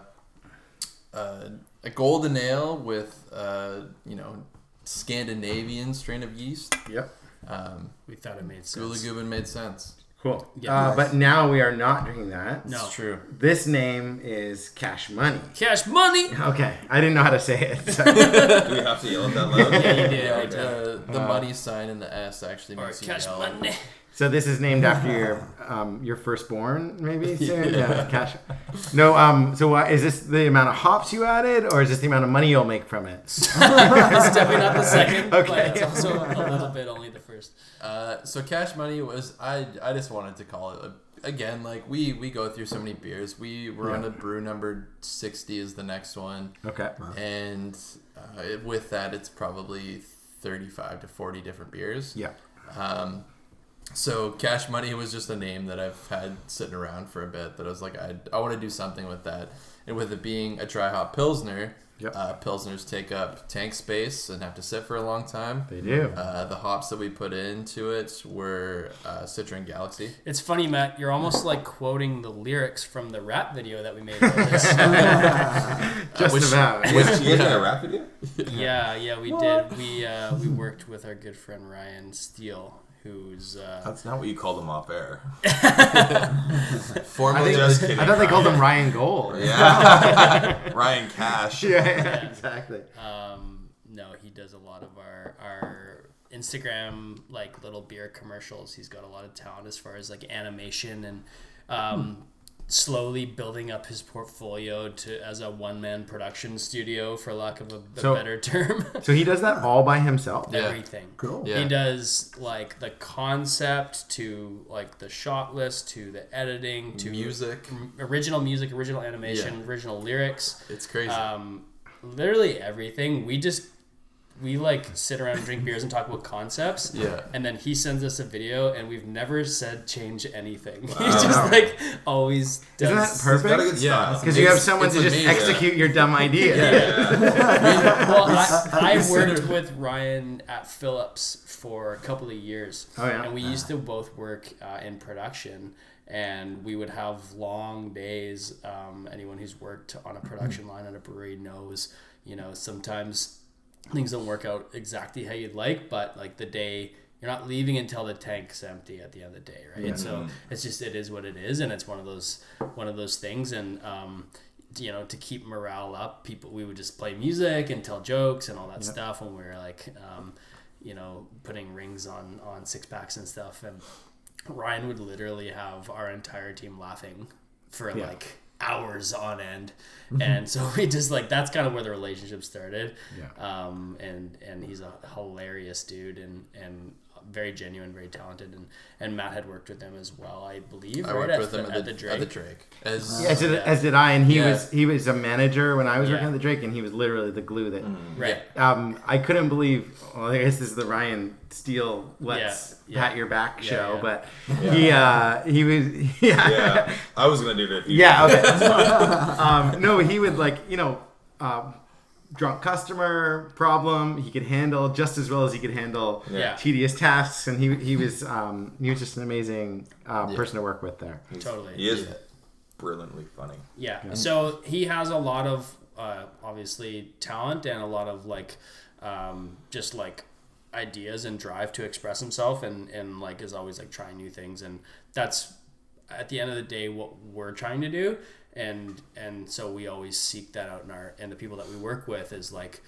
uh, a golden ale with uh, you know Scandinavian strain of yeast, Yep. um, We thought it made Gula sense. Gubin made sense. Cool. Yeah. Uh, but now we are not drinking that. No. It's true. This name is Cash Money. Cash money. Okay. I didn't know how to say it. so- Do we have to yell it that loud? Yeah, you did. Yeah, right there. the, the money sign and the S actually Or makes you cash yell. money. So this is named after your um, your firstborn, maybe soon. Yeah. Cash. No. Um. So is this the amount of hops you added, or is this the amount of money you'll make from it? It's definitely not the second, Okay. but it's also a little bit only the first. Uh, so cash money was I I just wanted to call it a, again like we we go through so many beers we we're on Yeah. a brew number 60 is the next one Okay. and uh, with that it's probably 35 to 40 different beers Yeah. um, so cash money was just a name that I've had sitting around for a bit that I was like I, I want to do something with that and with it being a dry hop pilsner Yep. uh, pilsners take up tank space and have to sit for a long time They do. uh, the hops that we put into it were uh, Citra and Galaxy. It's funny, Matt. You're almost like quoting the lyrics from the rap video that we made. For this. Just which- about. Which, yeah. you guys a rap video? yeah, yeah, we did. We uh, we worked with our good friend Ryan Steele, who's uh, That's not what you call them off air. I, Just kidding, I thought they called Ryan. him Ryan Gold. Yeah. Ryan Cash. yeah, yeah, exactly. Um, no, he does a lot of our our Instagram like little beer commercials. He's got a lot of talent as far as like animation and um, slowly building up his portfolio to as a one man production studio, for lack of a, a So- better term. So he does that all by himself. Yeah. Everything. Cool. Yeah. He does like the concept to like the shot list to the editing to music. original music, original animation, Yeah. original lyrics It's crazy. um, literally everything. We just we like sit around and drink beers and talk about concepts. Yeah. And then he sends us a video, and we've never said change anything. He's just like always does. Isn't that He's got a perfect? good Yeah. Because you have someone to just amazing. execute your dumb idea. well, I, I worked with Ryan at Phillips for a couple of years. Oh, yeah? And we used to both work uh, in production, and we would have long days. Um, anyone who's worked on a production line at a brewery knows, you know, sometimes things don't work out exactly how you'd like, but like the day. You're not leaving until the tank's empty at the end of the day, right? So it's just it is what it is, and it's one of those one of those things. And um, you know, to keep morale up, people we would just play music and tell jokes and all that stuff when we were like, um, you know, putting rings on on six packs and stuff. And Ryan would literally have our entire team laughing for Yeah. like hours on end, and so we just like that's kind of where the relationship started. Yeah. Um, and and he's a hilarious dude and and very genuine, very talented, and and Matt had worked with him as well, I believe. I right, worked at with the, him at the Drake. At the Drake. As As did, Yeah. as did I, and he Yeah. was he was a manager when I was working at the Drake, and he was literally the glue that. Right. Um, I couldn't believe. Well, I guess this is the Ryan Steele let's Yeah, yeah. pat your back Yeah, show, yeah. but he uh, he was yeah Yeah, I was gonna do that. yeah okay. um, no, he would like you know. Um, drunk customer problem he could handle just as well as he could handle Yeah. tedious tasks and he he was um, he was just an amazing uh, Yeah. person to work with there Totally. He is Yeah. brilliantly funny. Yeah. So he has a lot of uh, obviously talent and a lot of like um, just like ideas and drive to express himself and and like is always like trying new things and that's at the end of the day what we're trying to do and and so we always seek that out in our and the people that we work with is like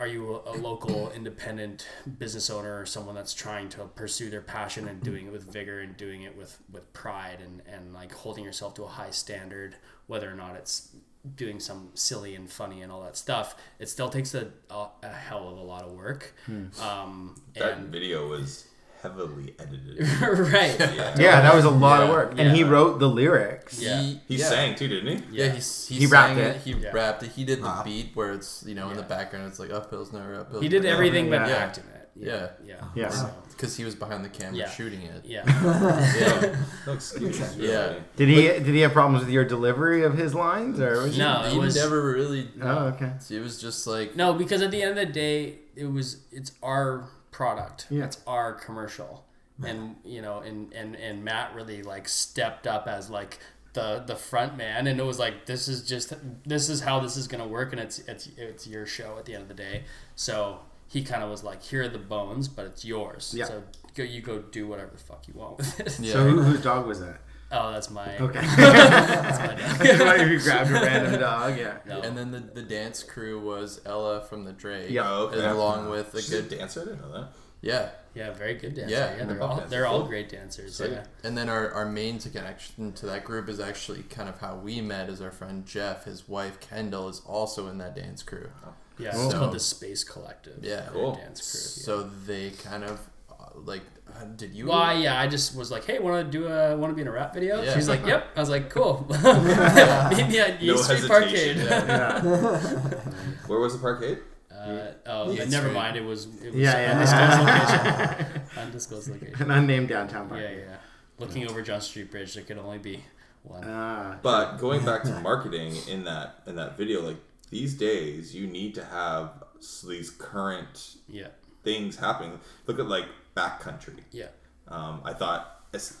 are you a, a local independent business owner or someone that's trying to pursue their passion and doing it with vigor and doing it with with pride and and like holding yourself to a high standard whether or not it's doing some silly and funny and all that stuff? It still takes a, a, a hell of a lot of work. Um That and video was heavily edited. right Yeah, yeah that was a lot of work and he wrote the lyrics Yeah. He, he yeah. sang too, didn't he? Yeah, he's, he, He sang rapped it. it. He Yeah. rapped it. He did the beat where it's you know in the background. It's like uphills never uphills. he did never everything but Yeah. act it Yeah. yeah Yeah. So, because he was behind the camera Yeah. shooting it. yeah Yeah, No excuse. Okay. Yeah. Did he did he have problems with your delivery of his lines or was No. it he was- never really. Oh, okay. It was just like No, because at the end of the day, it was it's our product. Yeah. It's our commercial. And you know, and, and and Matt really like stepped up as like the the front man and it was like this is just this is how this is gonna work and it's it's it's your show at the end of the day. So he kind of was like, here are the bones, but it's yours. Yeah. So go you go do whatever the fuck you want with it. yeah. So who, whose dog was that? Oh, that's my Okay. that's my dog. That's why if you grabbed a random dog, yeah. No. And then the, the dance crew was Ella from the Drake. Yeah. Oh, okay. Along with a She's a good dancer. I didn't know that. yeah. yeah, very good dancer. Yeah, Yeah, they're all dancers, they're all great dancers. Sick. Yeah. And then our, our main connection to that group is actually kind of how we met Is our friend Jeff. His wife Kendall is also in that dance crew. Yeah, Cool. it's called the Space Collective. Yeah. Cool. Dance crew. yeah. So they kind of uh, like uh, did you Well, yeah, I just was like, "Hey, want to do a want to be in a rap video?" Yeah. She's like, "Yep." I was like, "Cool." Meet me at No East Street. Parkade. Yeah. Where was the parkade? Uh, oh, yeah, never mind. It was it was Yeah, undisclosed location. undisclosed location. An unnamed downtown park. Yeah, yeah. Looking over Johnson Street Bridge, there could only be one. Ah. But going back to marketing in that in that video, like these days, you need to have these current yeah, things happening. Look at like backcountry. yeah, Um, I thought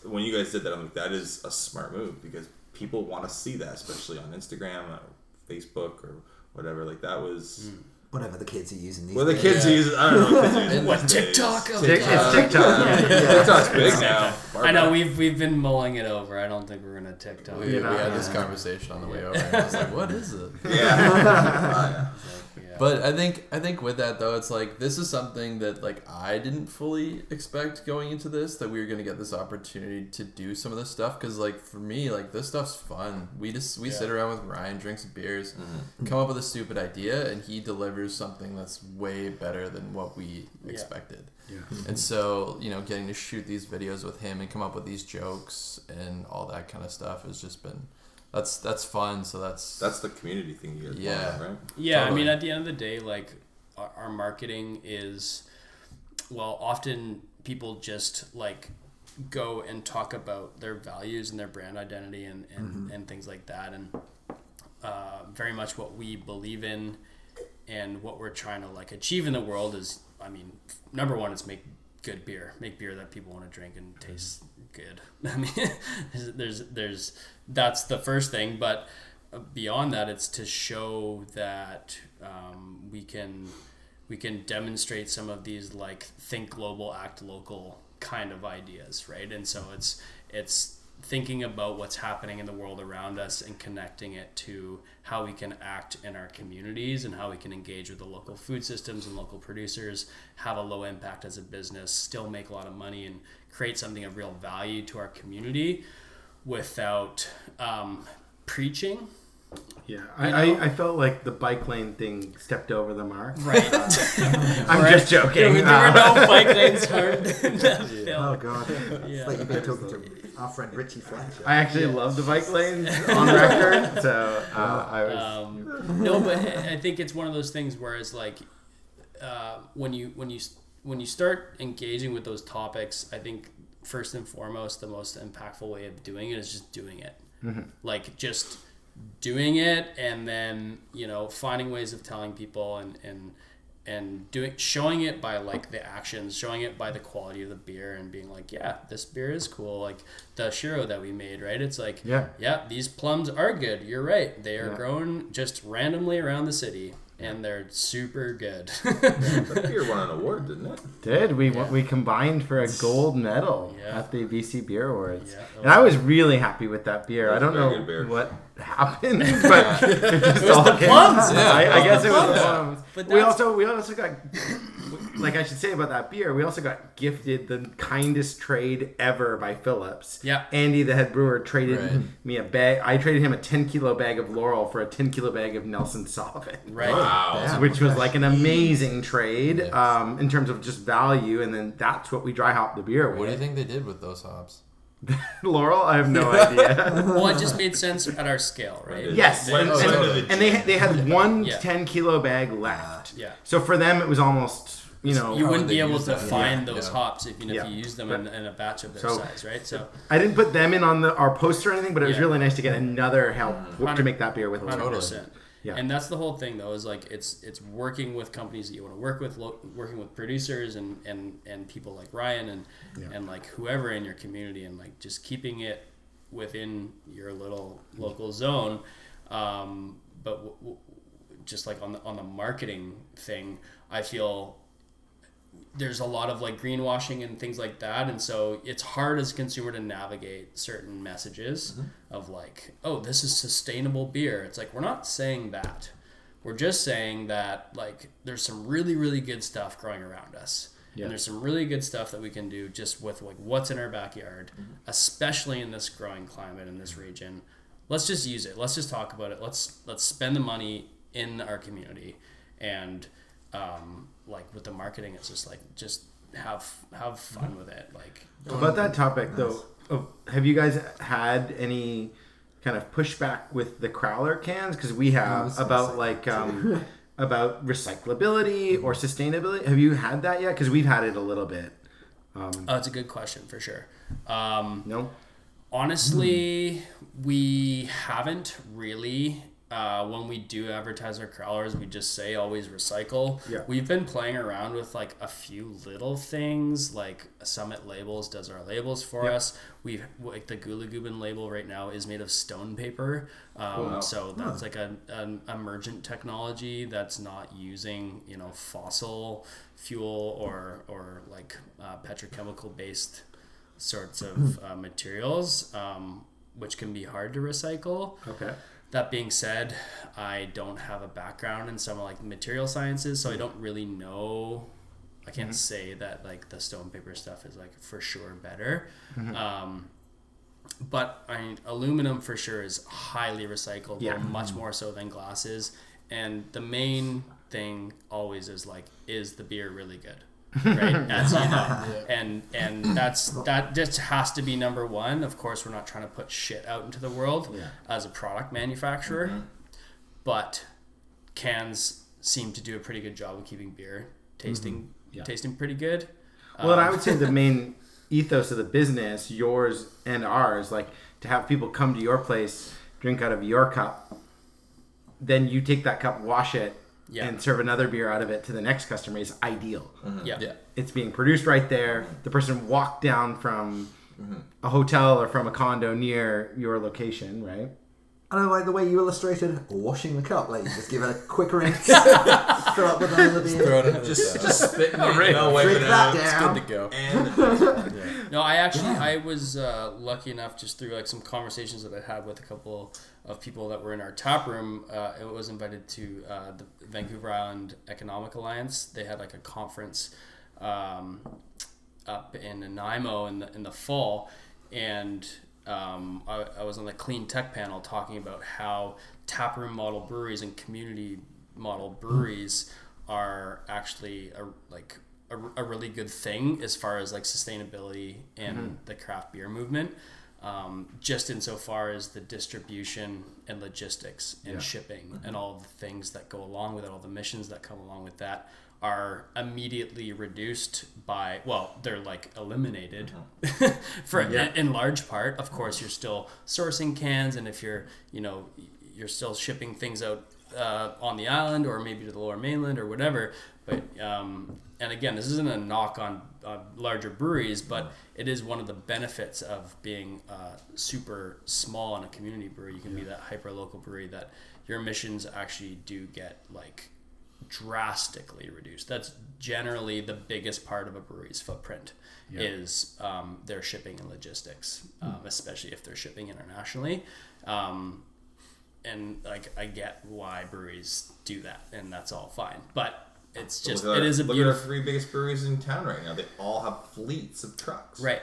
when you guys did that, I'm like, that is a smart move because people want to see that, especially on Instagram or Facebook or whatever. Like that was Whatever the kids are using these well, the days. kids Yeah. use. I don't know. Kids are using What, these days. TikTok? It's TikTok. Yeah. TikTok's big now. I know we've we've been mulling it over. I don't think we're gonna TikTok. We, we had this conversation on the way over. And I was like, "What is it?" Yeah. Yeah. But I think I think with that though, it's like this is something that like I didn't fully expect going into this that we were gonna get this opportunity to do some of this stuff because like for me like this stuff's fun. We just we sit around with Ryan, drink some beers, mm-hmm. come up with a stupid idea, and he delivers something that's way better than what we Yeah. expected. Yeah. And so you know, getting to shoot these videos with him and come up with these jokes and all that kind of stuff has just been that's that's fun. So that's That's the community thing you guys Yeah. want, right? Yeah, I mean, at the end of the day, like our, our marketing is well often people just like go and talk about their values and their brand identity and and, and things like that and uh, very much what we believe in and what we're trying to like achieve in the world is i mean number one is make good beer make beer that people want to drink and taste good. I mean there's, there's that's the first thing but beyond that it's to show that um, we can we can demonstrate some of these like think global act local kind of ideas right? And so it's it's thinking about what's happening in the world around us and connecting it to how we can act in our communities and how we can engage with the local food systems and local producers have a low impact as a business still make a lot of money and create something of real value to our community without um, preaching Yeah, I, You know? I, I felt like the bike lane thing stepped over the mark. right I'm just joking. there, Uh, were no bike lanes harmed in that Oh film god. Yeah. It's like you've been talking to our friend Richie Fletcher. I actually love the bike lanes on record, so uh, I was. um, no, but I I think it's one of those things where it's like uh, when you when you when you start engaging with those topics, I think first and foremost the most impactful way of doing it is just doing it, mm-hmm. like just doing it, and then you know finding ways of telling people and and and doing showing it by like the actions showing it by the quality of the beer and being like yeah this beer is cool. Like the shiro that we made right? It's like Yeah. yeah these plums are good. You're right. They are Yeah. grown just randomly around the city and they're super good That beer won an award, didn't it? Did we Yeah. we combined for a gold medal Yeah. at the BC Beer Awards, Yeah, that and I was really happy with that beer. I don't was a very know beer. what happened, but it just was all the came- plums. Yeah, I, I guess it was the plums. plums. But we also we also got like I should say about that beer. We also got gifted the kindest trade ever by Phillips. Yeah. Andy, the head brewer, traded Right. me a bag. I traded him a ten kilo bag of Loral for a ten kilo bag of Nelson Sauvin right Wow. Damn. which was like an amazing trade Yes. um, in terms of just value, and then that's what we dry hop the beer with. What do you think they did with those hops? Loral? I have no idea. well it just made sense at our scale right yes, When- and, and- and they they had one Yeah. 10 kilo bag left. yeah So for them, it was almost you know. you wouldn't would they be able use to that? find Yeah. those Yeah. hops even if Yeah. you use them in, in a batch of their So- size right so I didn't put them in on the our poster or anything, but it was Yeah. really nice to get another help to make that beer with. Hundred Loral. percent. Yeah. And that's the whole thing, though, is like it's it's working with companies that you want to work with, lo- working with producers and and and people like Ryan and Yeah. and like whoever in your community, and like just keeping it within your little local zone. Um, but w- w- just like on the on the marketing thing, I feel there's a lot of like greenwashing and things like that and so it's hard as a consumer to navigate certain messages mm-hmm. of like oh this is sustainable beer. It's like we're not saying that. We're just saying that like there's some really really good stuff growing around us. Yeah. and there's some really good stuff that we can do just with like what's in our backyard mm-hmm. especially in this growing climate in this mm-hmm. region. Let's just use it. Let's just talk about it. Let's let's spend the money in our community and um, like with the marketing it's just like just have have fun with it like About that topic, though, oh, have you guys had any kind of pushback with the Crowler cans? Because we have was about like um, about recyclability or sustainability. Have you had that yet? Because we've had it a little bit. Um, oh it's a good question for sure um, no. honestly we haven't really uh, when we do advertise our crowlers we just say always recycle Yeah. we've been playing around with like a few little things like summit labels does our labels for Yeah. us we like the gula gubin label right now is made of stone paper um, Wow. so that's like a, an emergent technology that's not using you know fossil fuel or or like uh, petrochemical based sorts of uh, materials um, which can be hard to recycle Okay. That being said, I don't have a background in some like material sciences, so I mm-hmm. don't really know. I can't mm-hmm. say that like the stone paper stuff is like for sure better. Mm-hmm. Um, but I mean, aluminum for sure is highly recyclable, Yeah. much more so than glasses. And the main thing always is like, is the beer really good? Right as you know and and that's that just has to be number one of course we're not trying to put shit out into the world Yeah. as a product manufacturer but cans seem to do a pretty good job of keeping beer tasting Yeah. tasting pretty good. Well, and I Um, would say the main ethos of the business, yours and ours, like to have people come to your place, drink out of your cup, then you take that cup, wash it, Yeah. and serve another beer out of it to the next customer is ideal. Mm-hmm. yeah. Yeah. It's being produced right there. Mm-hmm. The person walked down from mm-hmm. a hotel or from a condo near your location, right? And I like the way you illustrated washing the cup. Like you just give it a quick rinse, fill up with another beer. Throw it in Just, just, just spit in it, right. you know, wipe Drink it that out. down. good to go. And No, I actually I was uh, lucky enough just through like some conversations that I had with a couple of people that were in our tap room. Uh, I was invited to uh, the Vancouver Island Economic Alliance. They had like a conference um, up in Nanaimo in the in the fall, and um, I, I was on the clean tech panel talking about how taproom model breweries and community model breweries are actually a, like a, a really good thing as far as like sustainability and the craft beer movement. Um, just insofar as the distribution and logistics and shipping and all the things that go along with it, all the missions that come along with that are immediately reduced by well they're like eliminated for in, in large part. Of course you're still sourcing cans and if you're you know you're still shipping things out uh, on the island or maybe to the lower mainland or whatever. But um, and again this isn't a knock on uh, larger breweries but it is one of the benefits of being uh, super small in a community brewery. You can be that hyper local brewery that your emissions actually do get like drastically reduced. That's generally the biggest part of a brewery's footprint is um, their shipping and logistics, um, especially if they're shipping internationally. Um, and like I get why breweries do that, and that's all fine. But it's just look at our- is a look at our three biggest breweries in town right now. They all have fleets of trucks. right.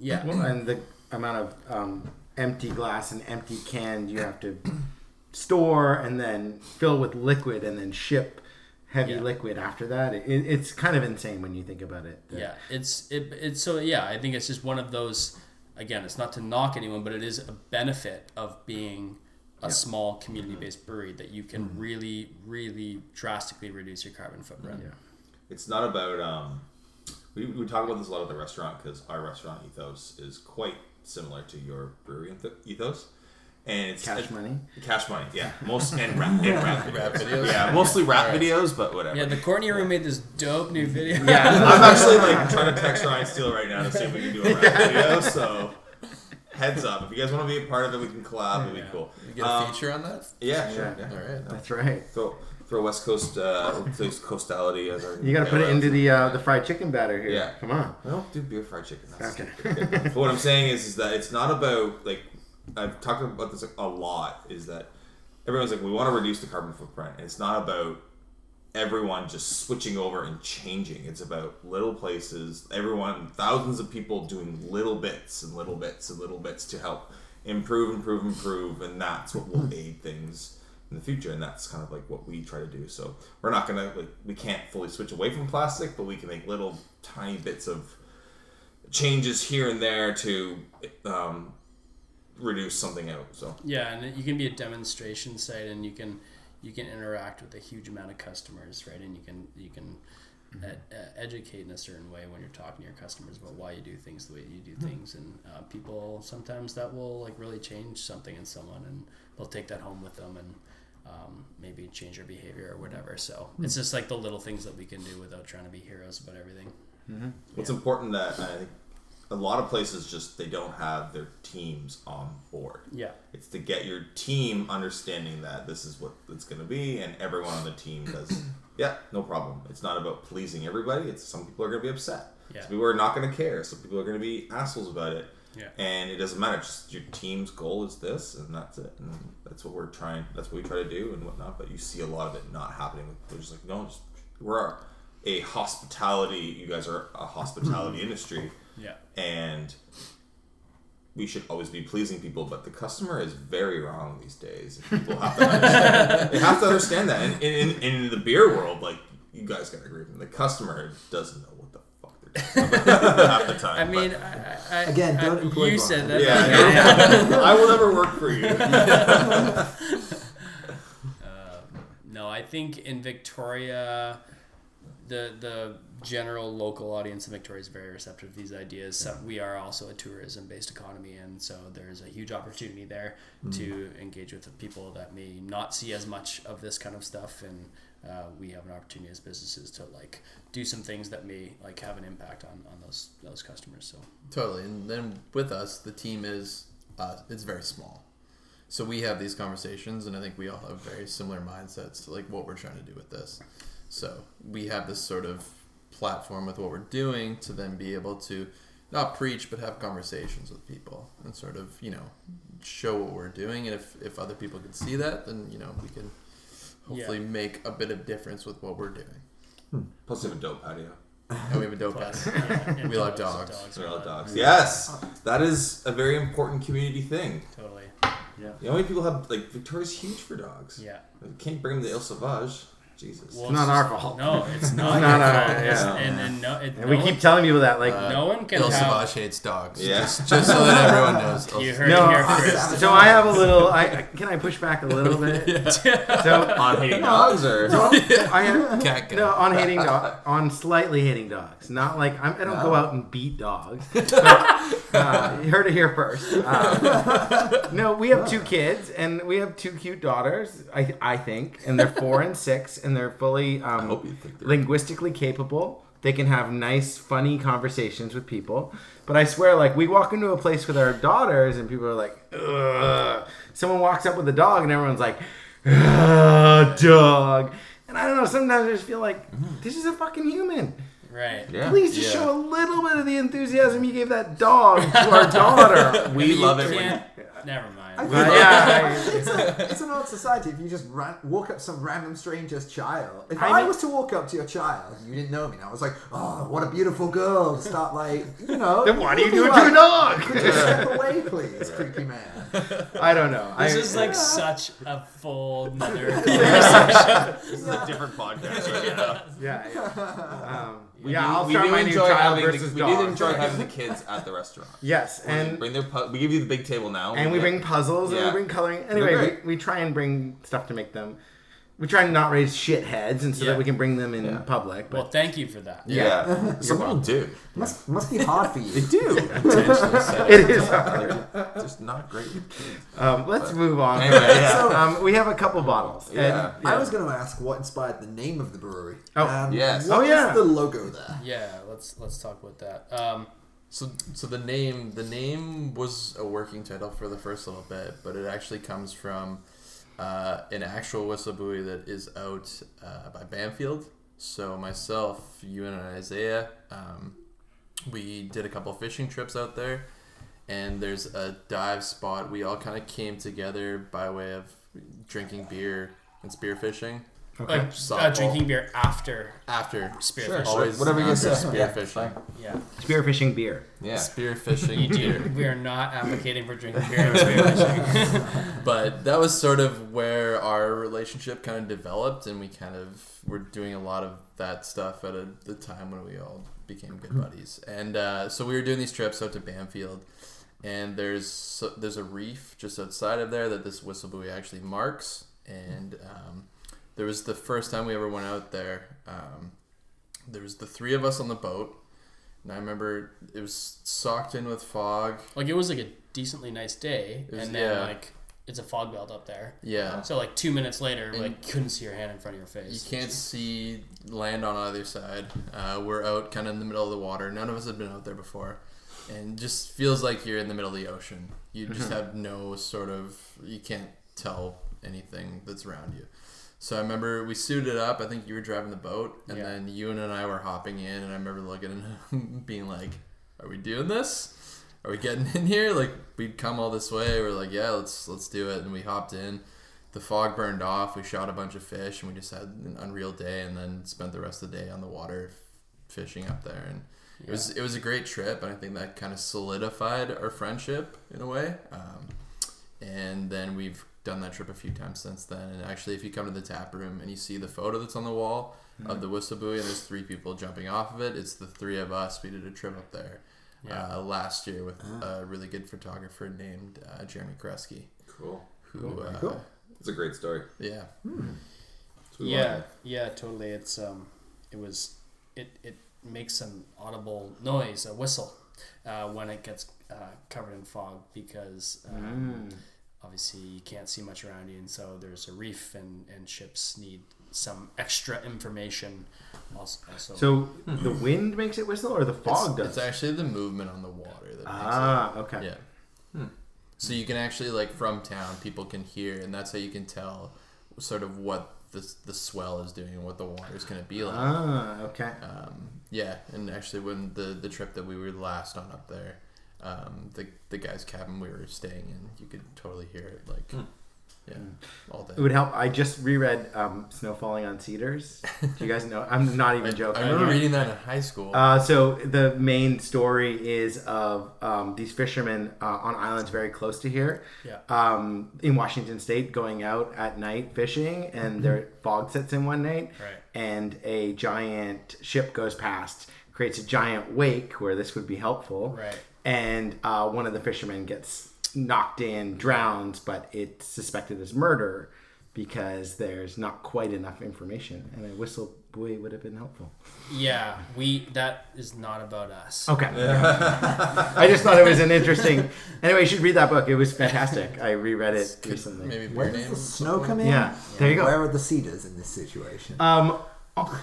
Yeah. Well, and the amount of um, empty glass and empty can you have to store and then fill with liquid and then ship heavy Yeah. liquid after that. It, it's kind of insane when you think about it. that- Yeah, it's it, it's so yeah. I think it's just one of those. Again, it's not to knock anyone, but it is a benefit of being a small community-based brewery that you can really, really drastically reduce your carbon footprint. Yeah. It's not about. Um, we, we talk about this a lot at the restaurant because our restaurant ethos is quite similar to your brewery ethos, and it's Cash it- money. Cash money, yeah. Most and rap, and rap, videos. Rap videos? Yeah, mostly rap Alright. videos, but whatever. Yeah, the Courtney room made this dope new video. Yeah. I'm actually like trying to text Ryan Steele right now to see if we can do a rap video. So heads up, if you guys want to be a part of it, we can collab. It'd be cool. You get a Um, feature on that? Yeah, sure. Yeah. Yeah. All right. That's right. Throw throw West Coast uh, West coastality as our. You got to put it into the uh, the fried chicken batter here. Yeah. Come on. I don't do beer fried chicken. That's Okay. but what I'm saying is, is that it's not about like I've talked about this a lot. Is that everyone's like we want to reduce the carbon footprint. And it's not about everyone just switching over and changing. It's about little places, everyone, thousands of people doing little bits and little bits and little bits to help improve, improve, improve, and that's what will aid things in the future. And that's kind of like what we try to do. So we're not gonna like we can't fully switch away from plastic, but we can make little tiny bits of changes here and there to um, reduce something out. So Yeah, and you can be a demonstration site, and you can you can interact with a huge amount of customers, right? And you can you can ed- uh, educate in a certain way when you're talking to your customers about why you do things the way you do things, and uh, people sometimes that will like really change something in someone, and they'll take that home with them, and um, maybe change their behavior or whatever. So it's just like the little things that we can do without trying to be heroes about everything. What's important that I think a lot of places just they don't have their teams on board. Yeah. It's to get your team understanding that this is what it's going to be, and everyone on the team does. yeah, no problem. It's not about pleasing everybody. It's some people are going to be upset. Yeah. Some people are not going to care. Some people are going to be assholes about it. Yeah. And it doesn't matter. Just your team's goal is this, and that's it. And that's what we're trying. That's what we try to do, and whatnot. But you see a lot of it not happening. They're just like, no, just, we're a, hospitality. You guys are a hospitality industry. And we should always be pleasing people, but the customer is very wrong these days. and People have to understand, they have to understand that. And in, in, in the beer world, like you guys gotta agree with me, the customer doesn't know what the fuck they're talking about half the time. I mean, but- I, I, Again, don't I, employ you Brian. said that. yeah, I will never work for you. Um, no, I think in Victoria, the the general local audience in Victoria is very receptive to these ideas. So we are also a tourism based economy, and so there's a huge opportunity there to engage with the people that may not see as much of this kind of stuff, and uh, we have an opportunity as businesses to like do some things that may like have an impact on, on those those customers. So Totally. And then with us, the team is uh, it's very small. So we have these conversations, and I think we all have very similar mindsets to like what we're trying to do with this. So we have this sort of platform with what we're doing to then be able to not preach, but have conversations with people and sort of you know show what we're doing. And if if other people can see that, then you know we can hopefully make a bit of difference with what we're doing. Hmm. Plus, we have a dope patio. And we have a dope Plus, pet. yeah, and We love dogs, dogs. Sorry, are all love- dogs. Yes, that is a very important community thing. Totally. yeah know, how many people have like Victoria's huge for dogs. Yeah. You can't bring them to Île Sauvage. Jesus. Well, It's not our fault. No, it's not. not our our- fault. Yeah. And, and no, it, And no we one, keep telling people that, like, no one can Il have. Savage hates dogs. Yeah. Just, just so that everyone knows. You heard no. it here first. So I have a little. I can I push back a little bit. So on hating dogs or I have, Cat no on hating dog on slightly hating dogs. Not like I'm, I don't go out and beat dogs. But, uh, you heard it here first. Uh, no, we have two kids and we have two cute daughters. I I think, and they're four and six, and they're fully um, hope you think they're- linguistically capable. They can have nice, funny conversations with people. But I swear, like we walk into a place with our daughters, and people are like, Ugh. Someone walks up with a dog, and everyone's like, Ugh, dog. And I don't know. Sometimes I just feel like this is a fucking human. Right. yeah. Please just Yeah. show a little bit of the enthusiasm you gave that dog to our daughter. we love it when can't- Never mind. Uh, yeah, it's, a, it's an odd society if you just ran, walk up to some random stranger's child. If I I, mean- was to walk up to your child and you didn't know me, and I was like, oh, what a beautiful girl. Start like, you know. Then why do you you'd do be it to a dog? Could you step away, please, creepy man? I don't know. This I, is like such a full another This is a different podcast right now. yeah. yeah. Um, We yeah, do, I'll we start do my new enjoy child having versus the, dog. We do enjoy having the kids at the restaurant. Yes, And and bring their pu- we give you the big table now. and we bring puzzles and we Yeah. bring coloring. Anyway, great. we, we try and bring stuff to make them. We try and not raise shitheads, and so Yeah. that we can bring them in Yeah. public. But Well, thank you for that. Yeah, some people do. Must, must be hard for They you. do. intentionally said it is. hard. Just not great with kids. Um, let's move on. Anyway, yeah. So, um, we have a couple bottles. and- Yeah. I was going to ask what inspired the name of the brewery. Oh, Um, yes. what Oh, is yeah. the logo there? Yeah, let's let's talk about that. Um, So, so the name, the name was a working title for the first little bit, but it actually comes from uh, an actual whistle buoy that is out uh, by Bamfield. So myself, you and Isaiah, um, we did a couple fishing trips out there, and there's a dive spot. We all kind of came together by way of drinking beer and spearfishing like uh, Softball. drinking beer after after spearfishing. always Whatever you after say. spearfishing. Yeah, spearfishing beer. Yeah. Spearfishing beer. we are not advocating for drinking beer and spearfishing. but that was sort of where our relationship kind of developed and we kind of were doing a lot of that stuff at a, the time when we all became good buddies and uh, so we were doing these trips out to Bamfield and there's so, there's a reef just outside of there that this whistle buoy actually marks and um, there was the first time we ever went out there um, there was the three of us on the boat and I remember it was socked in with fog like it was like a decently nice day, was- and then yeah. like it's a fog belt up there. yeah So like two minutes later, And- like couldn't see your hand in front of your face. You can't see land on either side. Uh, we're out kind of in the middle of the water. None of us have been out there before, and just feels like you're in the middle of the ocean. You just have no sort of you can't tell anything that's around you. So I remember we suited up. I think you were driving the boat, and Yeah. then you and I were hopping in. And I remember looking and being like, "Are we doing this? Are we getting in here? Like we'd come all this way. We're like, yeah, let's let's do it." And we hopped in the fog burned off. We shot a bunch of fish, and we just had an unreal day. And then spent the rest of the day on the water, f- fishing up there. And it was it was a great trip, and I think that kind of solidified our friendship in a way. Um, and then we've done that trip a few times since then. And actually, if you come to the tap room and you see the photo that's on the wall of the whistle buoy, and there's three people jumping off of it, it's the three of us. We did a trip up there Yeah. uh, last year with a really good photographer named uh, Jeremy Kresge. Cool. Who, uh, Cool. It's a great story. yeah. we yeah, wanted- yeah, totally. It's um, it was it it makes an audible noise, a whistle, uh, when it gets uh, covered in fog because um, obviously you can't see much around you, and so there's a reef, and and ships need some extra information. Also, also So the wind makes it whistle, or the fog it's, does? it's actually the movement on the water that makes ah, okay. it. Yeah. So you can actually like from town, people can hear, and that's how you can tell sort of what the the swell is doing and what the water is going to be like. Ah, okay. Um, yeah, and actually, when the the trip that we were last on up there, um, the the guy's cabin we were staying in, you could totally hear it like, yeah, all day. It would help. I just reread um, "Snow Falling on Cedars." Do you guys know? I'm not even I, joking. I remember reading that in high school. Uh, so the main story is of um, these fishermen uh, on islands very close to here, Yeah. um, in Washington State, going out at night fishing, and their fog sets in one night, Right. and a giant ship goes past, creates a giant wake where this would be helpful, Right. And uh, one of the fishermen gets knocked in, drowns, but it's suspected as murder because there's not quite enough information, and a whistle buoy would have been helpful. yeah, we that is not about us. Okay. I just thought it was an interesting. Anyway, you should read that book. It was fantastic. I reread it recently. Maybe Where does the snow come in? Yeah, there you go. Where are the cedars in this situation? Um,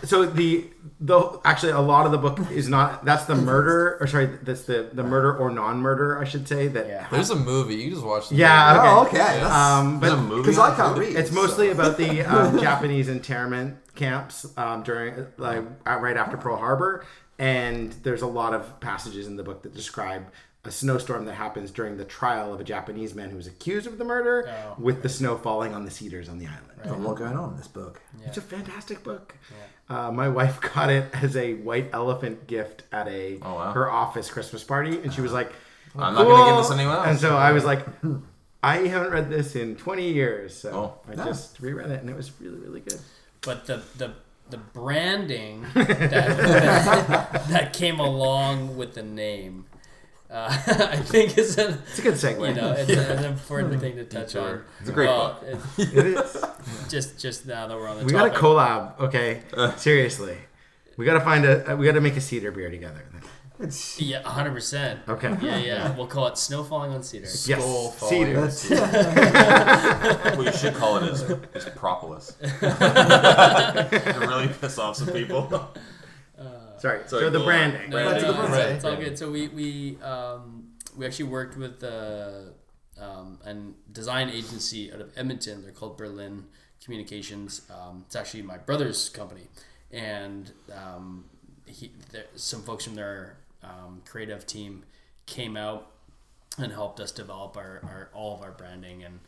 so the the actually a lot of the book is not. That's the murder, or sorry, that's the the murder or non-murder, I should say. That Yeah. There's a movie. You just watch. The Yeah, movie. oh, okay. okay. Um, There's a but movie. because I can't read. it's mostly so- about the um, Japanese internment camps um, during like uh, right after Pearl Harbor, and there's a lot of passages in the book that describe a snowstorm that happens during the trial of a Japanese man who was accused of the murder, Oh, with the snow falling on the cedars on the island. There's a lot going on in this book. It's a fantastic book. Uh, my wife got it as a white elephant gift at a Oh, wow. her office Christmas party, and she was like, I'm not gonna give this to anyone else. And so I was like, I haven't read this in 20 years, so Oh. I No. just reread it, and it was really, really good. but the the the branding that, that, that came along with the name, uh, I think is a It's a good segue. you know it's a, an important thing to touch on. It's a great Well, book. it- it is. just just now that we're on the We got a collab, okay? Seriously, we got to find a. We got to make a cedar beer together. It's, yeah, hundred percent. Okay. Yeah, yeah. We'll call it "Snow Falling on Cedar." Yes, Skull falling cedar. on that's, What you should call it is, is propolis. to really piss off some people. Sorry. Sorry, so the go on. branding. No, Back to no, the it's, brand. it's all good. So we we um, we actually worked with uh, um, a design agency out of Edmonton. They're called Berlin Communications. Um, it's actually my brother's company, and um, he, there, some folks from their um, creative team came out and helped us develop our, our all of our branding and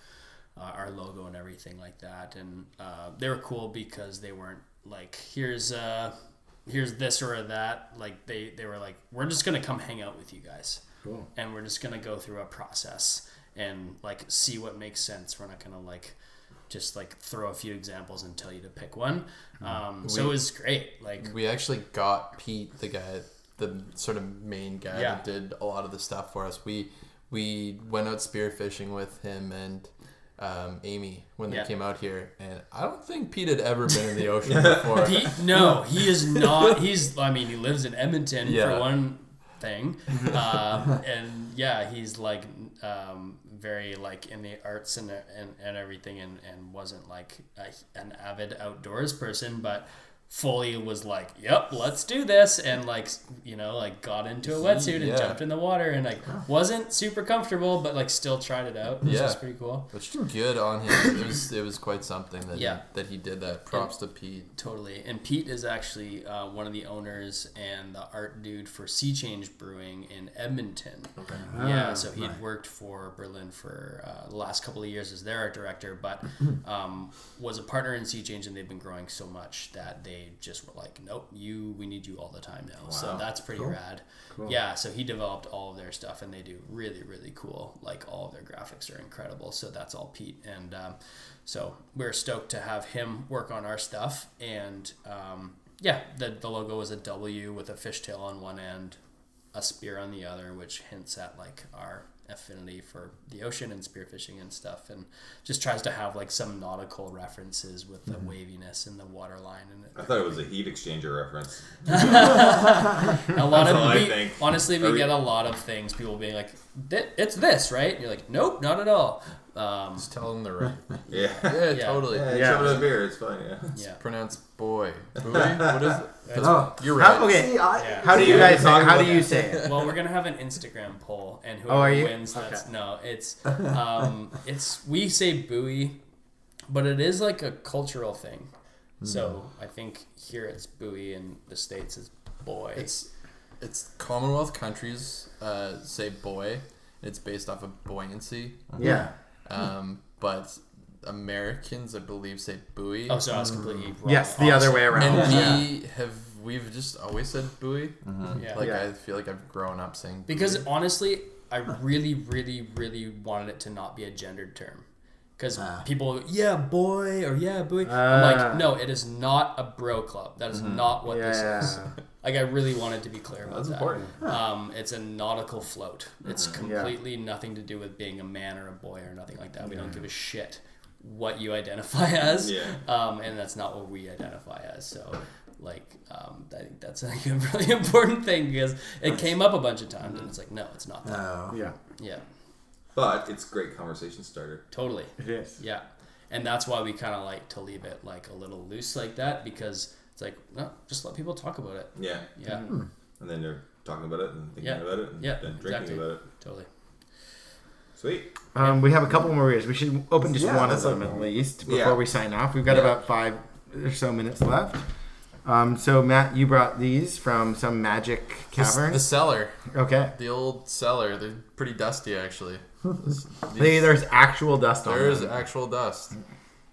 uh, our logo and everything like that. And uh, they were cool because they weren't like here's uh here's this or that. Like they they were like we're just gonna come hang out with you guys, Cool. and we're just gonna go through a process and like see what makes sense. We're not gonna like just like throw a few examples and tell you to pick one. Um, so it was great. Like We actually got Pete, the guy, the sort of main guy Yeah. that did a lot of the stuff for us. We we went out spearfishing with him and um, Amy when they Yeah. came out here, and I don't think Pete had ever been in the ocean before. He, no, he is not. He's. I mean, he lives in Edmonton Yeah. for one thing, um, and yeah, he's like um, very like in the arts and and, and everything, and, and wasn't like a, an avid outdoors person, but fully was like, "Yep, let's do this," and like you know, like got into a wetsuit and yeah. jumped in the water, and like wasn't super comfortable, but like still tried it out, which Yeah. is pretty cool. Which good on him. It was it was quite something that Yeah. he, that he did that. Props to Pete. Totally. And Pete is actually uh, one of the owners and the art dude for Sea Change Brewing in Edmonton. Okay. Yeah, so he'd worked for Berlin for uh, the last couple of years as their art director, but um, was a partner in Sea Change, and they've been growing so much that they just were like, nope, you, we need you all the time now. So that's pretty rad. Yeah, so he developed all of their stuff, and they do really, really cool. Like all of their graphics are incredible. So that's all Pete, and um, so we're stoked to have him work on our stuff. And um, yeah, the the logo is a W with a fishtail on one end, a spear on the other, which hints at like our affinity for the ocean and spearfishing and stuff, and just tries to have like some nautical references with the mm-hmm. waviness and the water line and I thought it was a heat exchanger reference. a lot That's of all I we, think. honestly we Every- get a lot of things people being like it's this right and you're like nope not at all um, Just tell them the right. Yeah. Yeah, Yeah. totally. Yeah, Yeah. shove it in beer. It's fine. Yeah. yeah Pronounced boy. Buoy? What is it? Oh. You're right. How, okay. See, I, Yeah. How do you guys say? talking How do you that. say it? well we're gonna have an instagram poll and whoever Oh, are you? wins that's no it's um, it's we say buoy but it is like a cultural thing so i think here it's buoy and the states is boy It's it's Commonwealth countries uh, say boy. It's based off of buoyancy. Yeah. Um, but Americans, I believe, say buoy. oh so i was completely wrong Yes, the other way around. and we have we've just always said buoy. yeah Like Yeah. I feel like I've grown up saying Because buoy. honestly, I really, really, really wanted it to not be a gendered term. Because Ah. people, yeah, boy, or yeah, boy. I'm Ah. like, no, it is not a bro club. That is not what this is. Yeah. Like, I really wanted to be clear about that. That's that. important. Um, it's a nautical float. It's Yeah. completely nothing to do with being a man or a boy or nothing like that. We don't give a shit what you identify as. Yeah. Um, and that's not what we identify as. So, like, um, I think that's like a really important thing because it came up a bunch of times and it's like, no, it's not that. no. Yeah. Yeah, But it's great conversation starter. totally. It is. Yeah. And that's why we kind of like to leave it like a little loose like that because it's like, no, just let people talk about it. Yeah. Yeah, Hmm. And then they're talking about it and thinking Yeah. about it and Yeah, then drinking exactly. about it. totally. Sweet. Um, we have a couple more beers. We should open just Yeah, one of them open at least before Yeah. we sign off. We've got Yeah. about five or so minutes left. Um, so Matt, you brought these from some magic cavern. the cellar, okay. the old cellar. They're pretty dusty actually. This- They, these- there's actual dust on There's them. actual dust.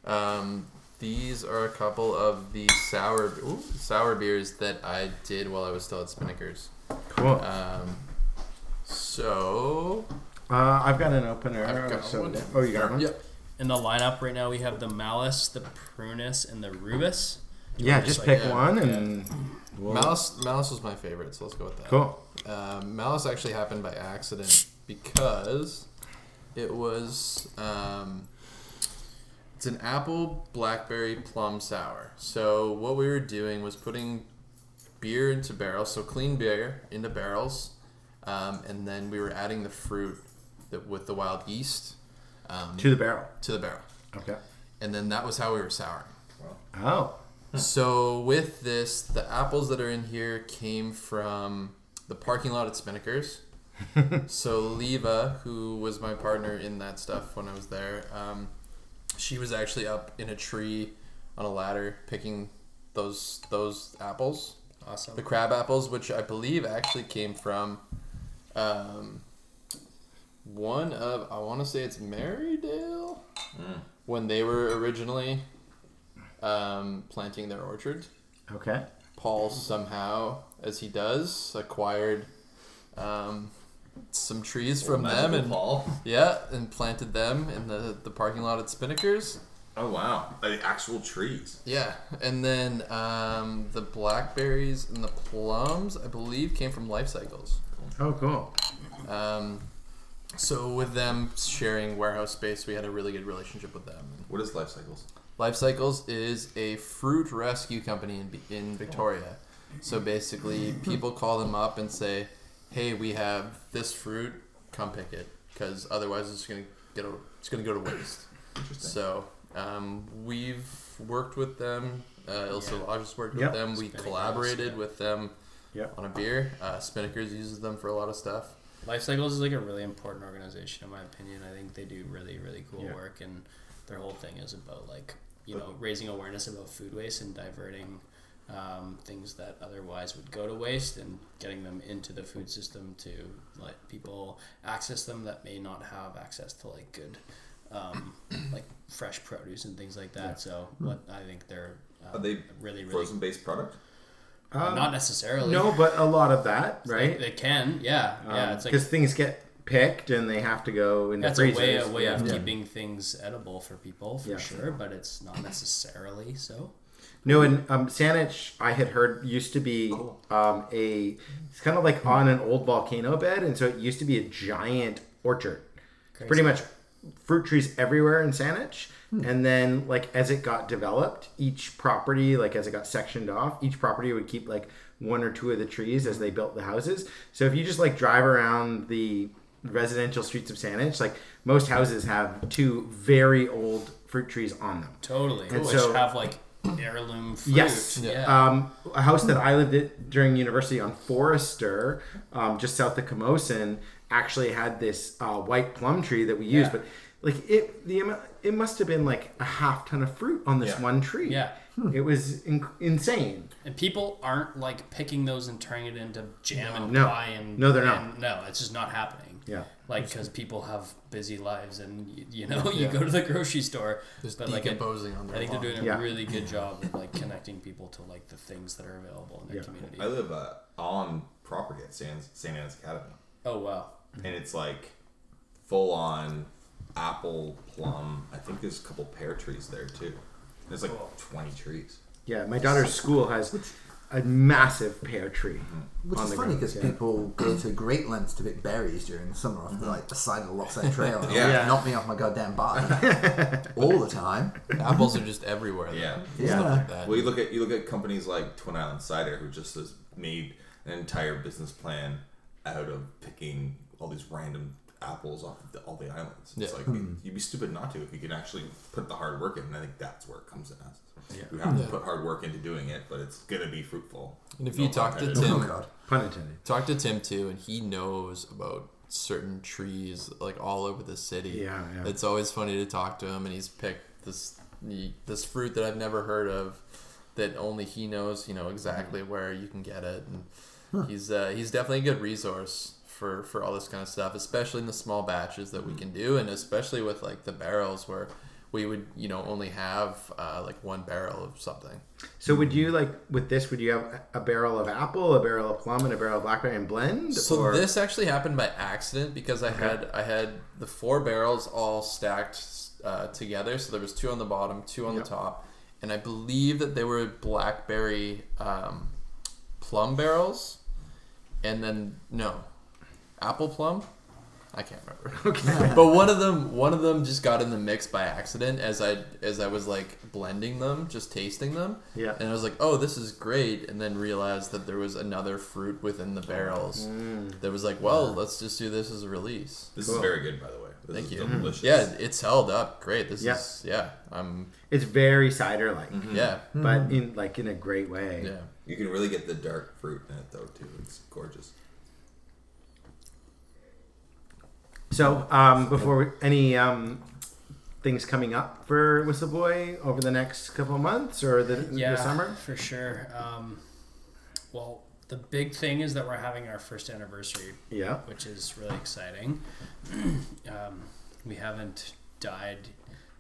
Um, these are a couple of the sour ooh, sour beers that I did while I was still at Spinnakers. cool. Um, so Uh, I've got an opener. I've got so- one. Oh, you got one? Yep. In the lineup right now, we have the Malice, the Prunus, and the Rubus. Yeah, Just just like pick that. one and we'll- Malice Malice was my favorite, so let's go with that. Cool. Um, Malice actually happened by accident because it was um, it's an apple blackberry plum sour. So what we were doing was putting beer into barrels, so clean beer into barrels, um, and then we were adding the fruit that with the wild yeast um, To the barrel. to the barrel, Okay. and then that was how we were souring. Oh. So with this, the apples that are in here came from the parking lot at Spinnakers. so Leva, who was my partner in that stuff when I was there, um, she was actually up in a tree on a ladder picking those those apples, Awesome. the crab apples, which I believe actually came from um, one of I want to say it's Merridale when they were originally um, planting their orchard. Okay. Paul somehow, as he does, acquired um, some trees from them and Paul. yeah, and planted them in the, the parking lot at Spinnakers. Oh wow. Like actual trees. Yeah, and then um, the blackberries and the plums, I believe, came from Life Cycles. Oh, cool. Um, so with them sharing warehouse space, we had a really good relationship with them. What is life cycles? Life Cycles is a fruit rescue company in, in Victoria. So basically, people call them up and say, "Hey, we have this fruit. Come pick it, because otherwise it's gonna get a, it's gonna go to waste." Interesting. So um, we've worked with them. Uh, Ilse Yeah. Lodge has worked Yep. with them. We Spinning collaborated yeah. with them Yep. on a beer. Uh, Spinnakers uses them for a lot of stuff. Life Cycles is like a really important organization, in my opinion. I think they do really, really cool Yeah. work, and their whole thing is about like you know raising awareness about food waste and diverting um, things that otherwise would go to waste and getting them into the food system to let people access them that may not have access to like good um, like fresh produce and things like that. So, but I think they're um, Are they really, really Frozen based product? Um, not necessarily. No, but a lot of that, right? They, can, yeah, yeah. It's like Because things get picked and they have to go in the That's a way, a way of keeping things edible for people, for Yeah. sure, but it's not necessarily so. No, and um, Saanich, I had heard used to be um, a. It's kind of like on an old volcano bed, and so it used to be a giant orchard. Pretty much fruit trees everywhere in Saanich. And then like as it got developed, each property, like as it got sectioned off, each property would keep like one or two of the trees as they built the houses. So if you just like drive around the residential streets of Saanich, like most houses have two very old fruit trees on them. Totally. And Which so- have like heirloom fruit. Yes. Yeah. Um, a house that I lived at during university on Forester, um, just south of Camosun, actually had this uh, white plum tree that we used, Yeah. but like it, the it must have been like a half ton of fruit on this Yeah. one tree. Yeah. It was in- insane. And people aren't like picking those and turning it into jam and No. pie and No, they're not. no, it's just not happening. Yeah. Like because people have busy lives and you, you know you Yeah. go to the grocery store, Just but like it, decomposing on their I think they're doing a Yeah. really good job of like connecting people to like the things that are available in their Yeah. community. I live uh, on property at St. St. Anne's Academy, oh wow. and it's like full on apple, plum. I think there's a couple pear trees there too. There's like 20 trees. Yeah, my daughter's school has a massive pear tree. Mm-hmm. Which on is the funny because yeah. people go mm. to great lengths to pick berries during the summer off the, mm-hmm. like the side of the Lochside Trail. and Yeah. Yeah. knock me off my goddamn bike all the time. Apples are just everywhere. though. Yeah. Stuff Yeah. like that. Well, you look at you look at companies like Twin Island Cider, who just has made an entire business plan out of picking all these random apples off of the, all the islands. It's Yeah. like hmm. you'd be stupid not to if you can actually put the hard work in. And I think that's where it comes in. As. Yeah. You have to put hard work into doing it, but it's gonna be fruitful. And if No you talk to intended. Oh Tim, god. Pun intended. talk to Tim too, and he knows about certain trees like all over the city. Yeah, yeah. It's always funny to talk to him, and he's picked this this fruit that I've never heard of, that only he knows. You know exactly where you can get it, and he's uh, he's definitely a good resource for for all this kind of stuff, especially in the small batches that we can do, and especially with like the barrels where. We would, you know, only have uh, like one barrel of something. So would you like with this? Would you have a barrel of apple, a barrel of plum, and a barrel of blackberry and blend? So or- this actually happened by accident because I had I had the four barrels all stacked uh, together. So there was two on the bottom, two on Yep. the top, and I believe that they were blackberry um, plum barrels, and then no, apple plum. I can't remember. Okay. but one of them one of them just got in the mix by accident as I as I was like blending them, just tasting them. Yeah. And I was like, "Oh, this is great," and then realized that there was another fruit within the barrels. Mm. That was like, "Well, let's just do this as a release." This Cool. is very good, by the way. This Thank is you. delicious. Yeah, it's held up great. This Yeah. is yeah. I'm It's very cider like, yeah but in like in a great way. yeah. You can really get the dark fruit in it though too. It's gorgeous. So um, before we, any um, things coming up for Whistlebuoy over the next couple of months or the, yeah, the summer? for sure. Um, well, the big thing is that we're having our first anniversary, Yeah. which is really exciting. um, we haven't died,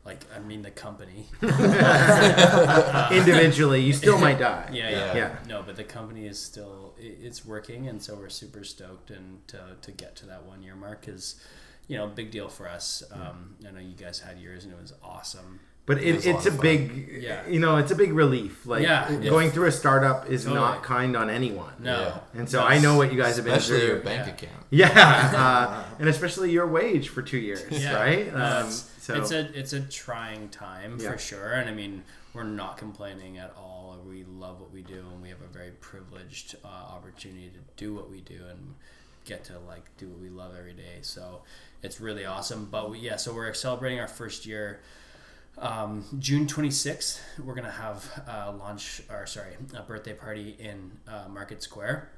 like I mean the company. Individually, you still might die. Yeah, yeah, Yeah. No, but the company is still i- it's working, and so we're super stoked and to to get to that one year mark is, you know, big deal for us. Um, I know you guys had yours, and it was awesome. But It it, was a it's a of big, Yeah. you know, it's a big relief. Like Yeah. going through a startup is Totally. not kind on anyone. No, Yeah. And so I know what you guys have been Especially your bank Yeah. account. Yeah, uh, and especially your wage for two years, Yeah. right? Um, it's, so it's a it's a trying time Yeah. for sure, and I mean we're not complaining at all. We love what we do, and we have a very privileged uh, opportunity to do what we do and get to like do what we love every day. So it's really awesome. But we, yeah, so we're celebrating our first year. Um, June 26th, we're gonna have a launch or sorry, a birthday party in uh, Market Square.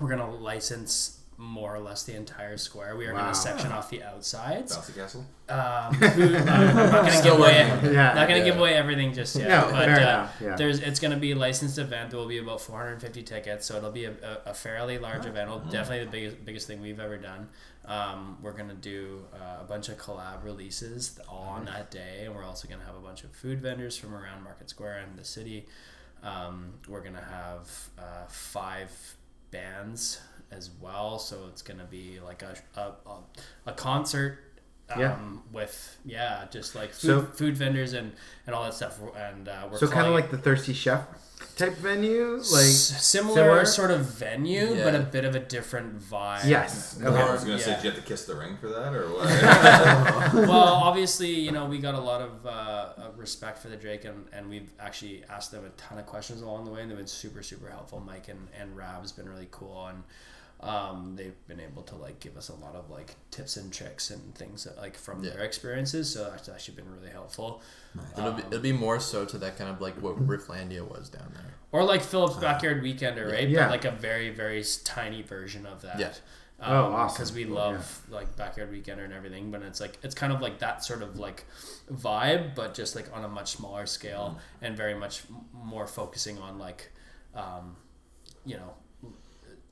We're gonna license more or less the entire square. We are Wow. gonna section off the outsides. Bouncy Castle. Um, who- I'm not gonna give away. Yeah. Not gonna Yeah. give away everything just yet. No, but fair uh, enough, yeah. there's it's gonna be a licensed event. There will be about 450 tickets, so it'll be a, a, a fairly large event. It'll definitely the biggest biggest thing we've ever done. Um, we're gonna do uh, a bunch of collab releases all on that day, and we're also gonna have a bunch of food vendors from around Market Square and the city. Um, we're gonna have uh, five bands as well, so it's gonna be like a a, a, a concert Um, Yeah. With yeah, just like food, So- food vendors and and all that stuff. And uh, we're So kind of like the Thirsty Chef type venue, like s- similar, similar? sort of venue, Yeah. but a bit of a different vibe. yes, I was gonna say, Yeah. did you have to kiss the ring for that, or what? well, obviously, you know, we got a lot of uh, uh, respect for the Drake, and, and we've actually asked them a ton of questions along the way, and they've been super, super helpful. Mike and, and Rab's been really cool, and um, they've been able to like give us a lot of like tips and tricks and things that, like from Yeah. their experiences. So that's actually been really helpful. It'll be, it'll be more so to that kind of like what Rifflandia was down there. Or like Phillips Backyard Weekender, right? Yeah. But like a very, very tiny version of that. Yeah. Oh, awesome. Because we Cool, love like Backyard Weekender and everything, but it's like it's kind of like that sort of like vibe, but just like on a much smaller scale Mm-hmm. and very much m- more focusing on like, um, you know,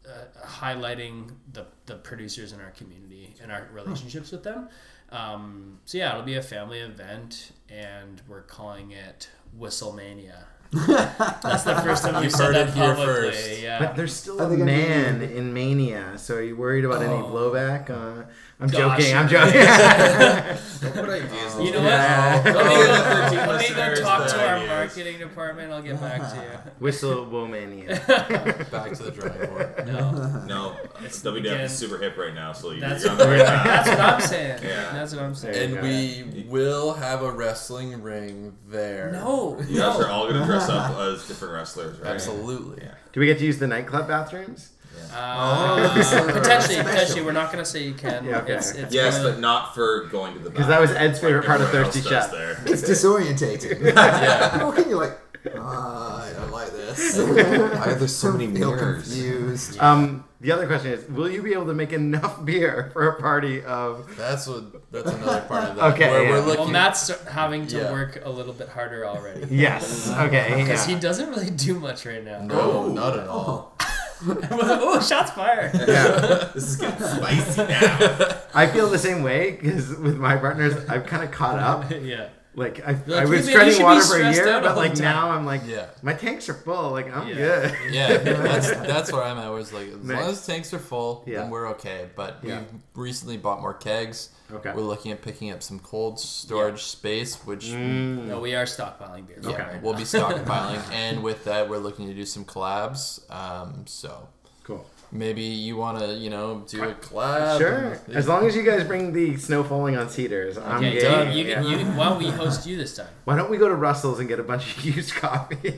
uh, highlighting the the producers in our community and our relationships with them. Um, so yeah, it'll be a family event, and we're calling it Whistlemania. That's the first time we've You've said heard that it here publicly. first. Yeah. But there's still Are a man in Mania, so are you worried about any Oh. blowback? Uh, I'm Gosh. joking. I'm joking. what ideas? You know Yeah. what? Let me go, let me go talk to our ideas. marketing department. I'll get back to you. Whistle Womania. Back to the drawing board. No, No, It's WWF again- is super hip right now, so you're that's on the right path. that's what I'm saying. Yeah. That's what I'm saying. And you go. we will have a wrestling ring there. No, You guys are all gonna dress up as different wrestlers, right? Absolutely. Yeah. Do we get to use the nightclub bathrooms? Uh, Oh, potentially, potentially. We're not going to say you can. Yeah, okay. It's, it's Yes, gonna- but not for going to the because that was Ed's bathroom, favorite part of Thirsty else Chef. There. It's disorientating. Yeah. How can you like? "Ah, I don't like this. Why are there so many mirrors? confused. Um, the other question is, will you be able to make enough beer for a party of? That's what. That's another part of that. Okay, Where yeah. we're well. Matt's having to Yeah. work a little bit harder already Yes. Okay. because Yeah. he doesn't really do much right now. no, not at all. oh, shots fired. yeah. This is getting spicy now. I feel the same way because with my partners, I've kind of caught up. yeah. Like I, You're I was "Hey, treading water for a year, out the but like whole now I'm like, Yeah. my tanks are full. Like I'm Yeah. good. Yeah, that's that's where I'm at. Was like, as Nice. long as tanks are full, Yeah. then we're okay. But Yeah. we've recently bought more kegs. Okay. We're looking at picking up some cold storage space, which Mm. No, we are stockpiling beer. yeah, Okay. right we'll be stockpiling. and with that, we're looking to do some collabs. Um, so Cool. maybe you want to, you know, do a collab. Sure. and- As long as you guys bring the snow falling on cedars, I'm Okay, game. Doug, you, Yeah. you, why don't we host you this time? Why don't we go to Russell's and get a bunch of used coffee?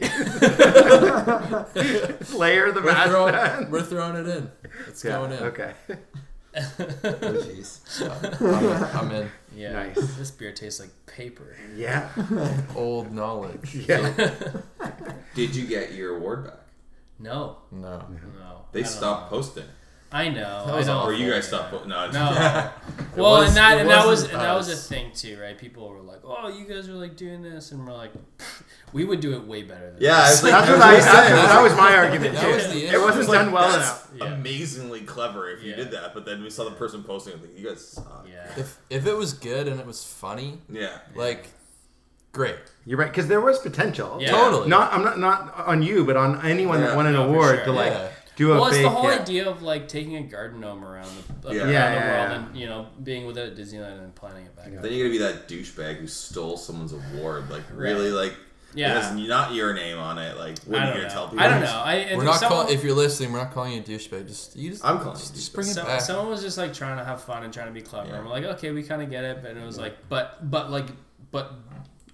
Layer the We're throwing, tun. we're throwing it in. It's Yeah, going in. Okay. Oh, jeez. So, I'm, I'm in. Yeah. Nice. This beer tastes like paper. Yeah. Old knowledge. Yeah. Did you get your award back? No, No. no. They stopped know. posting. I know. That I was don't. Or you yeah. guys stopped posting. No, No. well, was- and that and that was wasn't and that was a thing too, right? People were like, "Oh, you guys are like doing this," and we're like, "We would do it way better." Than Yeah, this. was like, That's what I, gonna that, I was that was my argument That too. was the it wasn't like, done well that's enough. Yeah. amazingly clever if you Yeah. did that. But then we saw the person posting. I'm like, you guys suck. yeah. If if it was good and it was funny, Yeah. like, great. You're right, because there was potential. Yeah. Totally. Not, I'm not not on you, but on anyone Yeah. that won an No, award sure. to like Yeah. do a Well, it's fake. the whole yeah. idea of like taking a garden gnome around the, Yeah. around Yeah, the yeah, world yeah. and you know being with it at Disneyland and planning it back. Yeah. Then you're gonna be that douchebag who stole someone's award. Like really, like Yeah. it has not your name on it. Like what I are you don't gonna tell people? I don't know. I, if We're not someone, call, if you're listening, we're not calling you a douchebag. Just you just I'm calling just, you just bring it So, back. someone was just like trying to have fun and trying to be clever. Yeah. And we're like, okay, we kind of get it, but it was like, but but like, but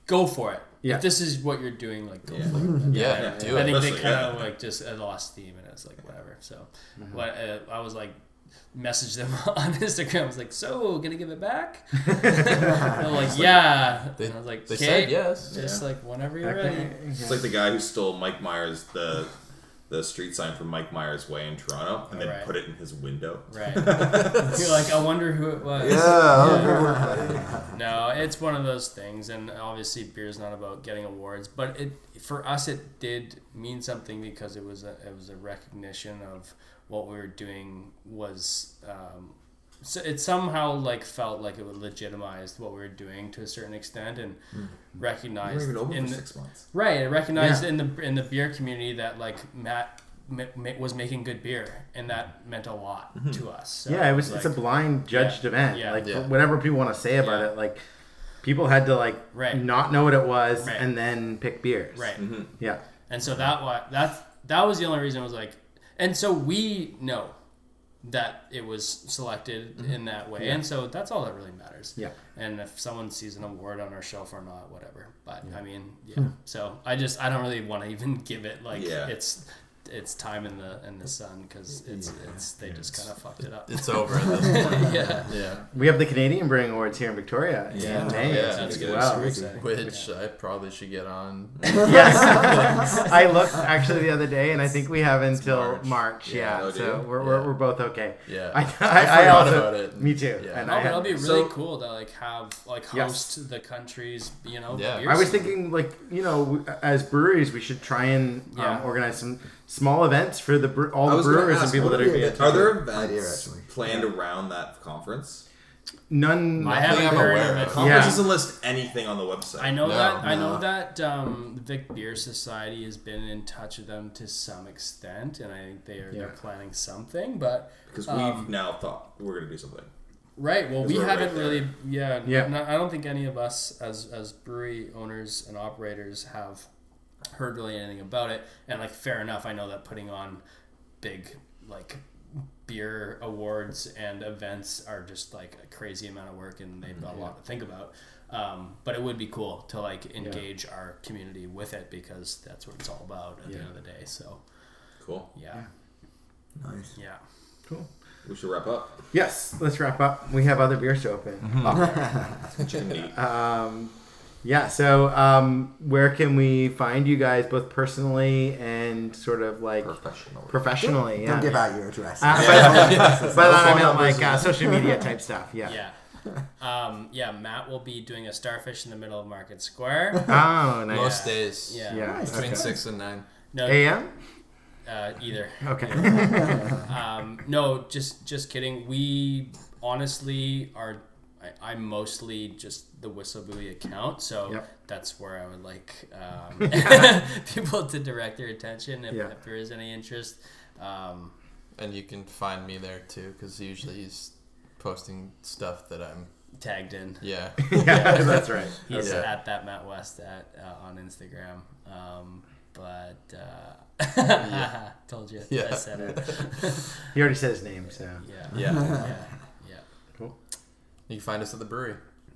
go for it. Yeah. If this is what you're doing, like, go Yeah. for it. yeah, Yeah. do I it. think they Especially, kind yeah. of like just uh, lost steam, and it's like whatever. So, Mm-hmm. what uh, I was like, messaged them on Instagram. I was like, so gonna give it back? They're like, yeah. They- and I was like, They said yes. Just like whenever you're Okay. ready. It's like the guy who stole Mike Myers the the street sign from Mike Myers Way in Toronto and then Right. put it in his window. Right. you're like, I wonder who it was. No, it's one of those things, and obviously, beer is not about getting awards, but it for us it did mean something because it was a it was a recognition of what we were doing was. Um, so it somehow like felt like it would legitimize what we were doing to a certain extent and hmm. You recognized weren't even open in the, six months. right it recognized Yeah. in the in the beer community that like Matt ma- ma- was making good beer, and that meant a lot mm-hmm. to us. So yeah, it was. like, it's a blind judged yeah, event. yeah. like Yeah. whatever people want to say about Yeah. it, like people had to like Right. not know what it was Right. and then pick beers. right. Mm-hmm. Yeah. And so that was that that was the only reason I was like, and so we know that it was selected in that way, and so that's all that really matters. Mm-hmm. Yeah. And if someone sees an award on our shelf or not, whatever. But I mean, yeah. So I just I don't really want to even give it like Yeah. it's it's time in the in the sun because it's it's they just kind of fucked it up. It's over at this point. yeah. Yeah. We have the Canadian Brewing Awards here in Victoria Yeah. in May Yeah, that's good. well. Super exciting. Which I probably should get on. yes. I looked actually the other day, and I think we have until March. March. Yeah, Oh, do so we're, we're, Yeah. we're both okay. Yeah. I, I, I I, also about it. me too. Yeah. And No, I, but had- it'll be really So- cool to like have like Yes. host the countries. you know. Yeah. I was thinking like you know as breweries we should try and Yeah. um, organize some small events for the bre- all the was gonna brewers and people that are would be Are there events actually. planned around that conference? none. I haven't I'm heard aware of it. Conference Yeah. doesn't list anything on the website. I know No, that I no. know that um, the Vic Beer Society has been in touch with them to some extent, and I think they are they're Yeah. planning something. But because we've Um, now thought we're going to do something. right, well, 'Cause we we're right haven't there. really, yeah, Yeah. no- I don't think any of us as as brewery owners and operators have heard really anything about it. And like, fair enough, I know that putting on big like beer awards and events are just like a crazy amount of work, and they've got a lot to think about. Um, but it would be cool to like engage our community with it because that's what it's all about at the end of the day. So Cool. yeah, Nice. yeah. Cool. We should wrap up. Yes, let's wrap up. We have other beers to open. Chicken meat. Um, yeah. So um, where can we find you guys both personally and sort of like Professional. professionally? Yeah. Don't give out your address. Uh, but, but I mean like uh, social media type stuff. Yeah. Yeah. Um, yeah, Matt will be doing a starfish in the middle of Market Square. Oh, nice. Most days. Yeah. Yeah. Between okay. six and nine. No, A.M. uh, either. Okay. Um, no, just just kidding. We honestly are. I, I'm mostly just the Whistlebuoy account, so Yep. that's where I would like um, people to direct their attention if, Yeah. if there is any interest. Um, And you can find me there too, because usually he's posting stuff that I'm. tagged in. Yeah. yeah, that's right. He's Okay. at that Matt West at uh, on Instagram. Um, but uh, told you, I said it. He already said his name, so. Yeah, Yeah. yeah, yeah. You can find us at the brewery.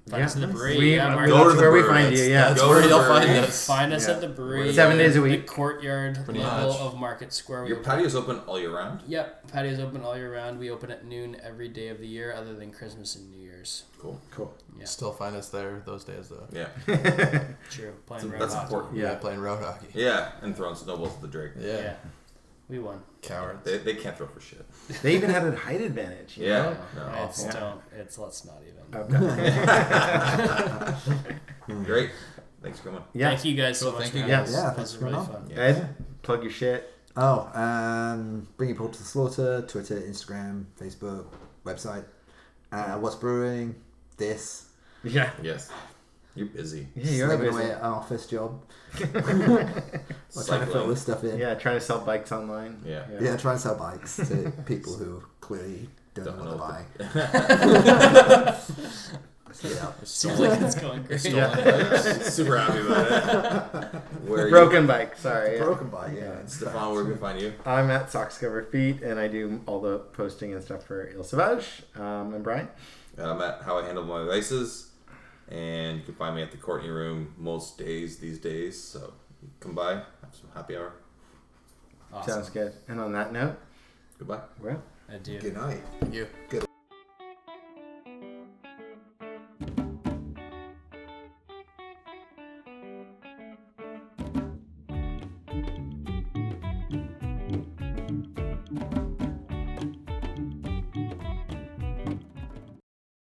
Find us at the brewery. We, yeah, Mark, that's Go to the where we brewery. find you. Yeah. That's Go where to the you'll find us. Find us Yeah. at the brewery. Seven days a the week. courtyard Pretty level much. of Market Square. We Your open, patio's open all year round. yep, patio's open all year round. We open at noon every day of the year, other than Christmas and New Year's. Cool. Cool. Yeah, Still find us there those days though. Yeah. true. Playing road That's hockey. important. Yeah. Yeah, playing road hockey. Yeah, and throwing snowballs at the Drake. Yeah. Yeah, we won. Cowards. They, they can't throw for shit. They even had a height advantage. you Yeah. know? No, it's awful. don't. It's let's not even. Okay. Great. Thanks for coming. Yeah. Thank you guys so Cool, much. thank for you. having Yeah. us. Yeah, This thanks was for really coming fun. Ed, plug your shit. Oh, um, bringing people to the slaughter, Twitter, Instagram, Facebook, website. Uh, what's brewing? This. Yeah. Yes. You're busy. Yeah, you're slaving busy. away at an office job. While trying to fill Cycling. this stuff in. Yeah, trying to sell bikes online. Yeah. Yeah, try and sell bikes to people who clearly don't, Don't know know what what to buy. yeah. Seems like it's going great. Super happy about it. Where are you? Broken bike. Sorry. yeah. Broken bike, yeah. Stefan, where can we find you? I'm at Socks Cover Feet, and I do all the posting and stuff for Île Sauvage. Um, and Brian. I'm at How I Handle My Vices. And you can find me at the Courtney Room most days these days. So come by, have some happy hour. Awesome. Sounds good. And on that note, Goodbye. well. I do. Good night. Thank you. Good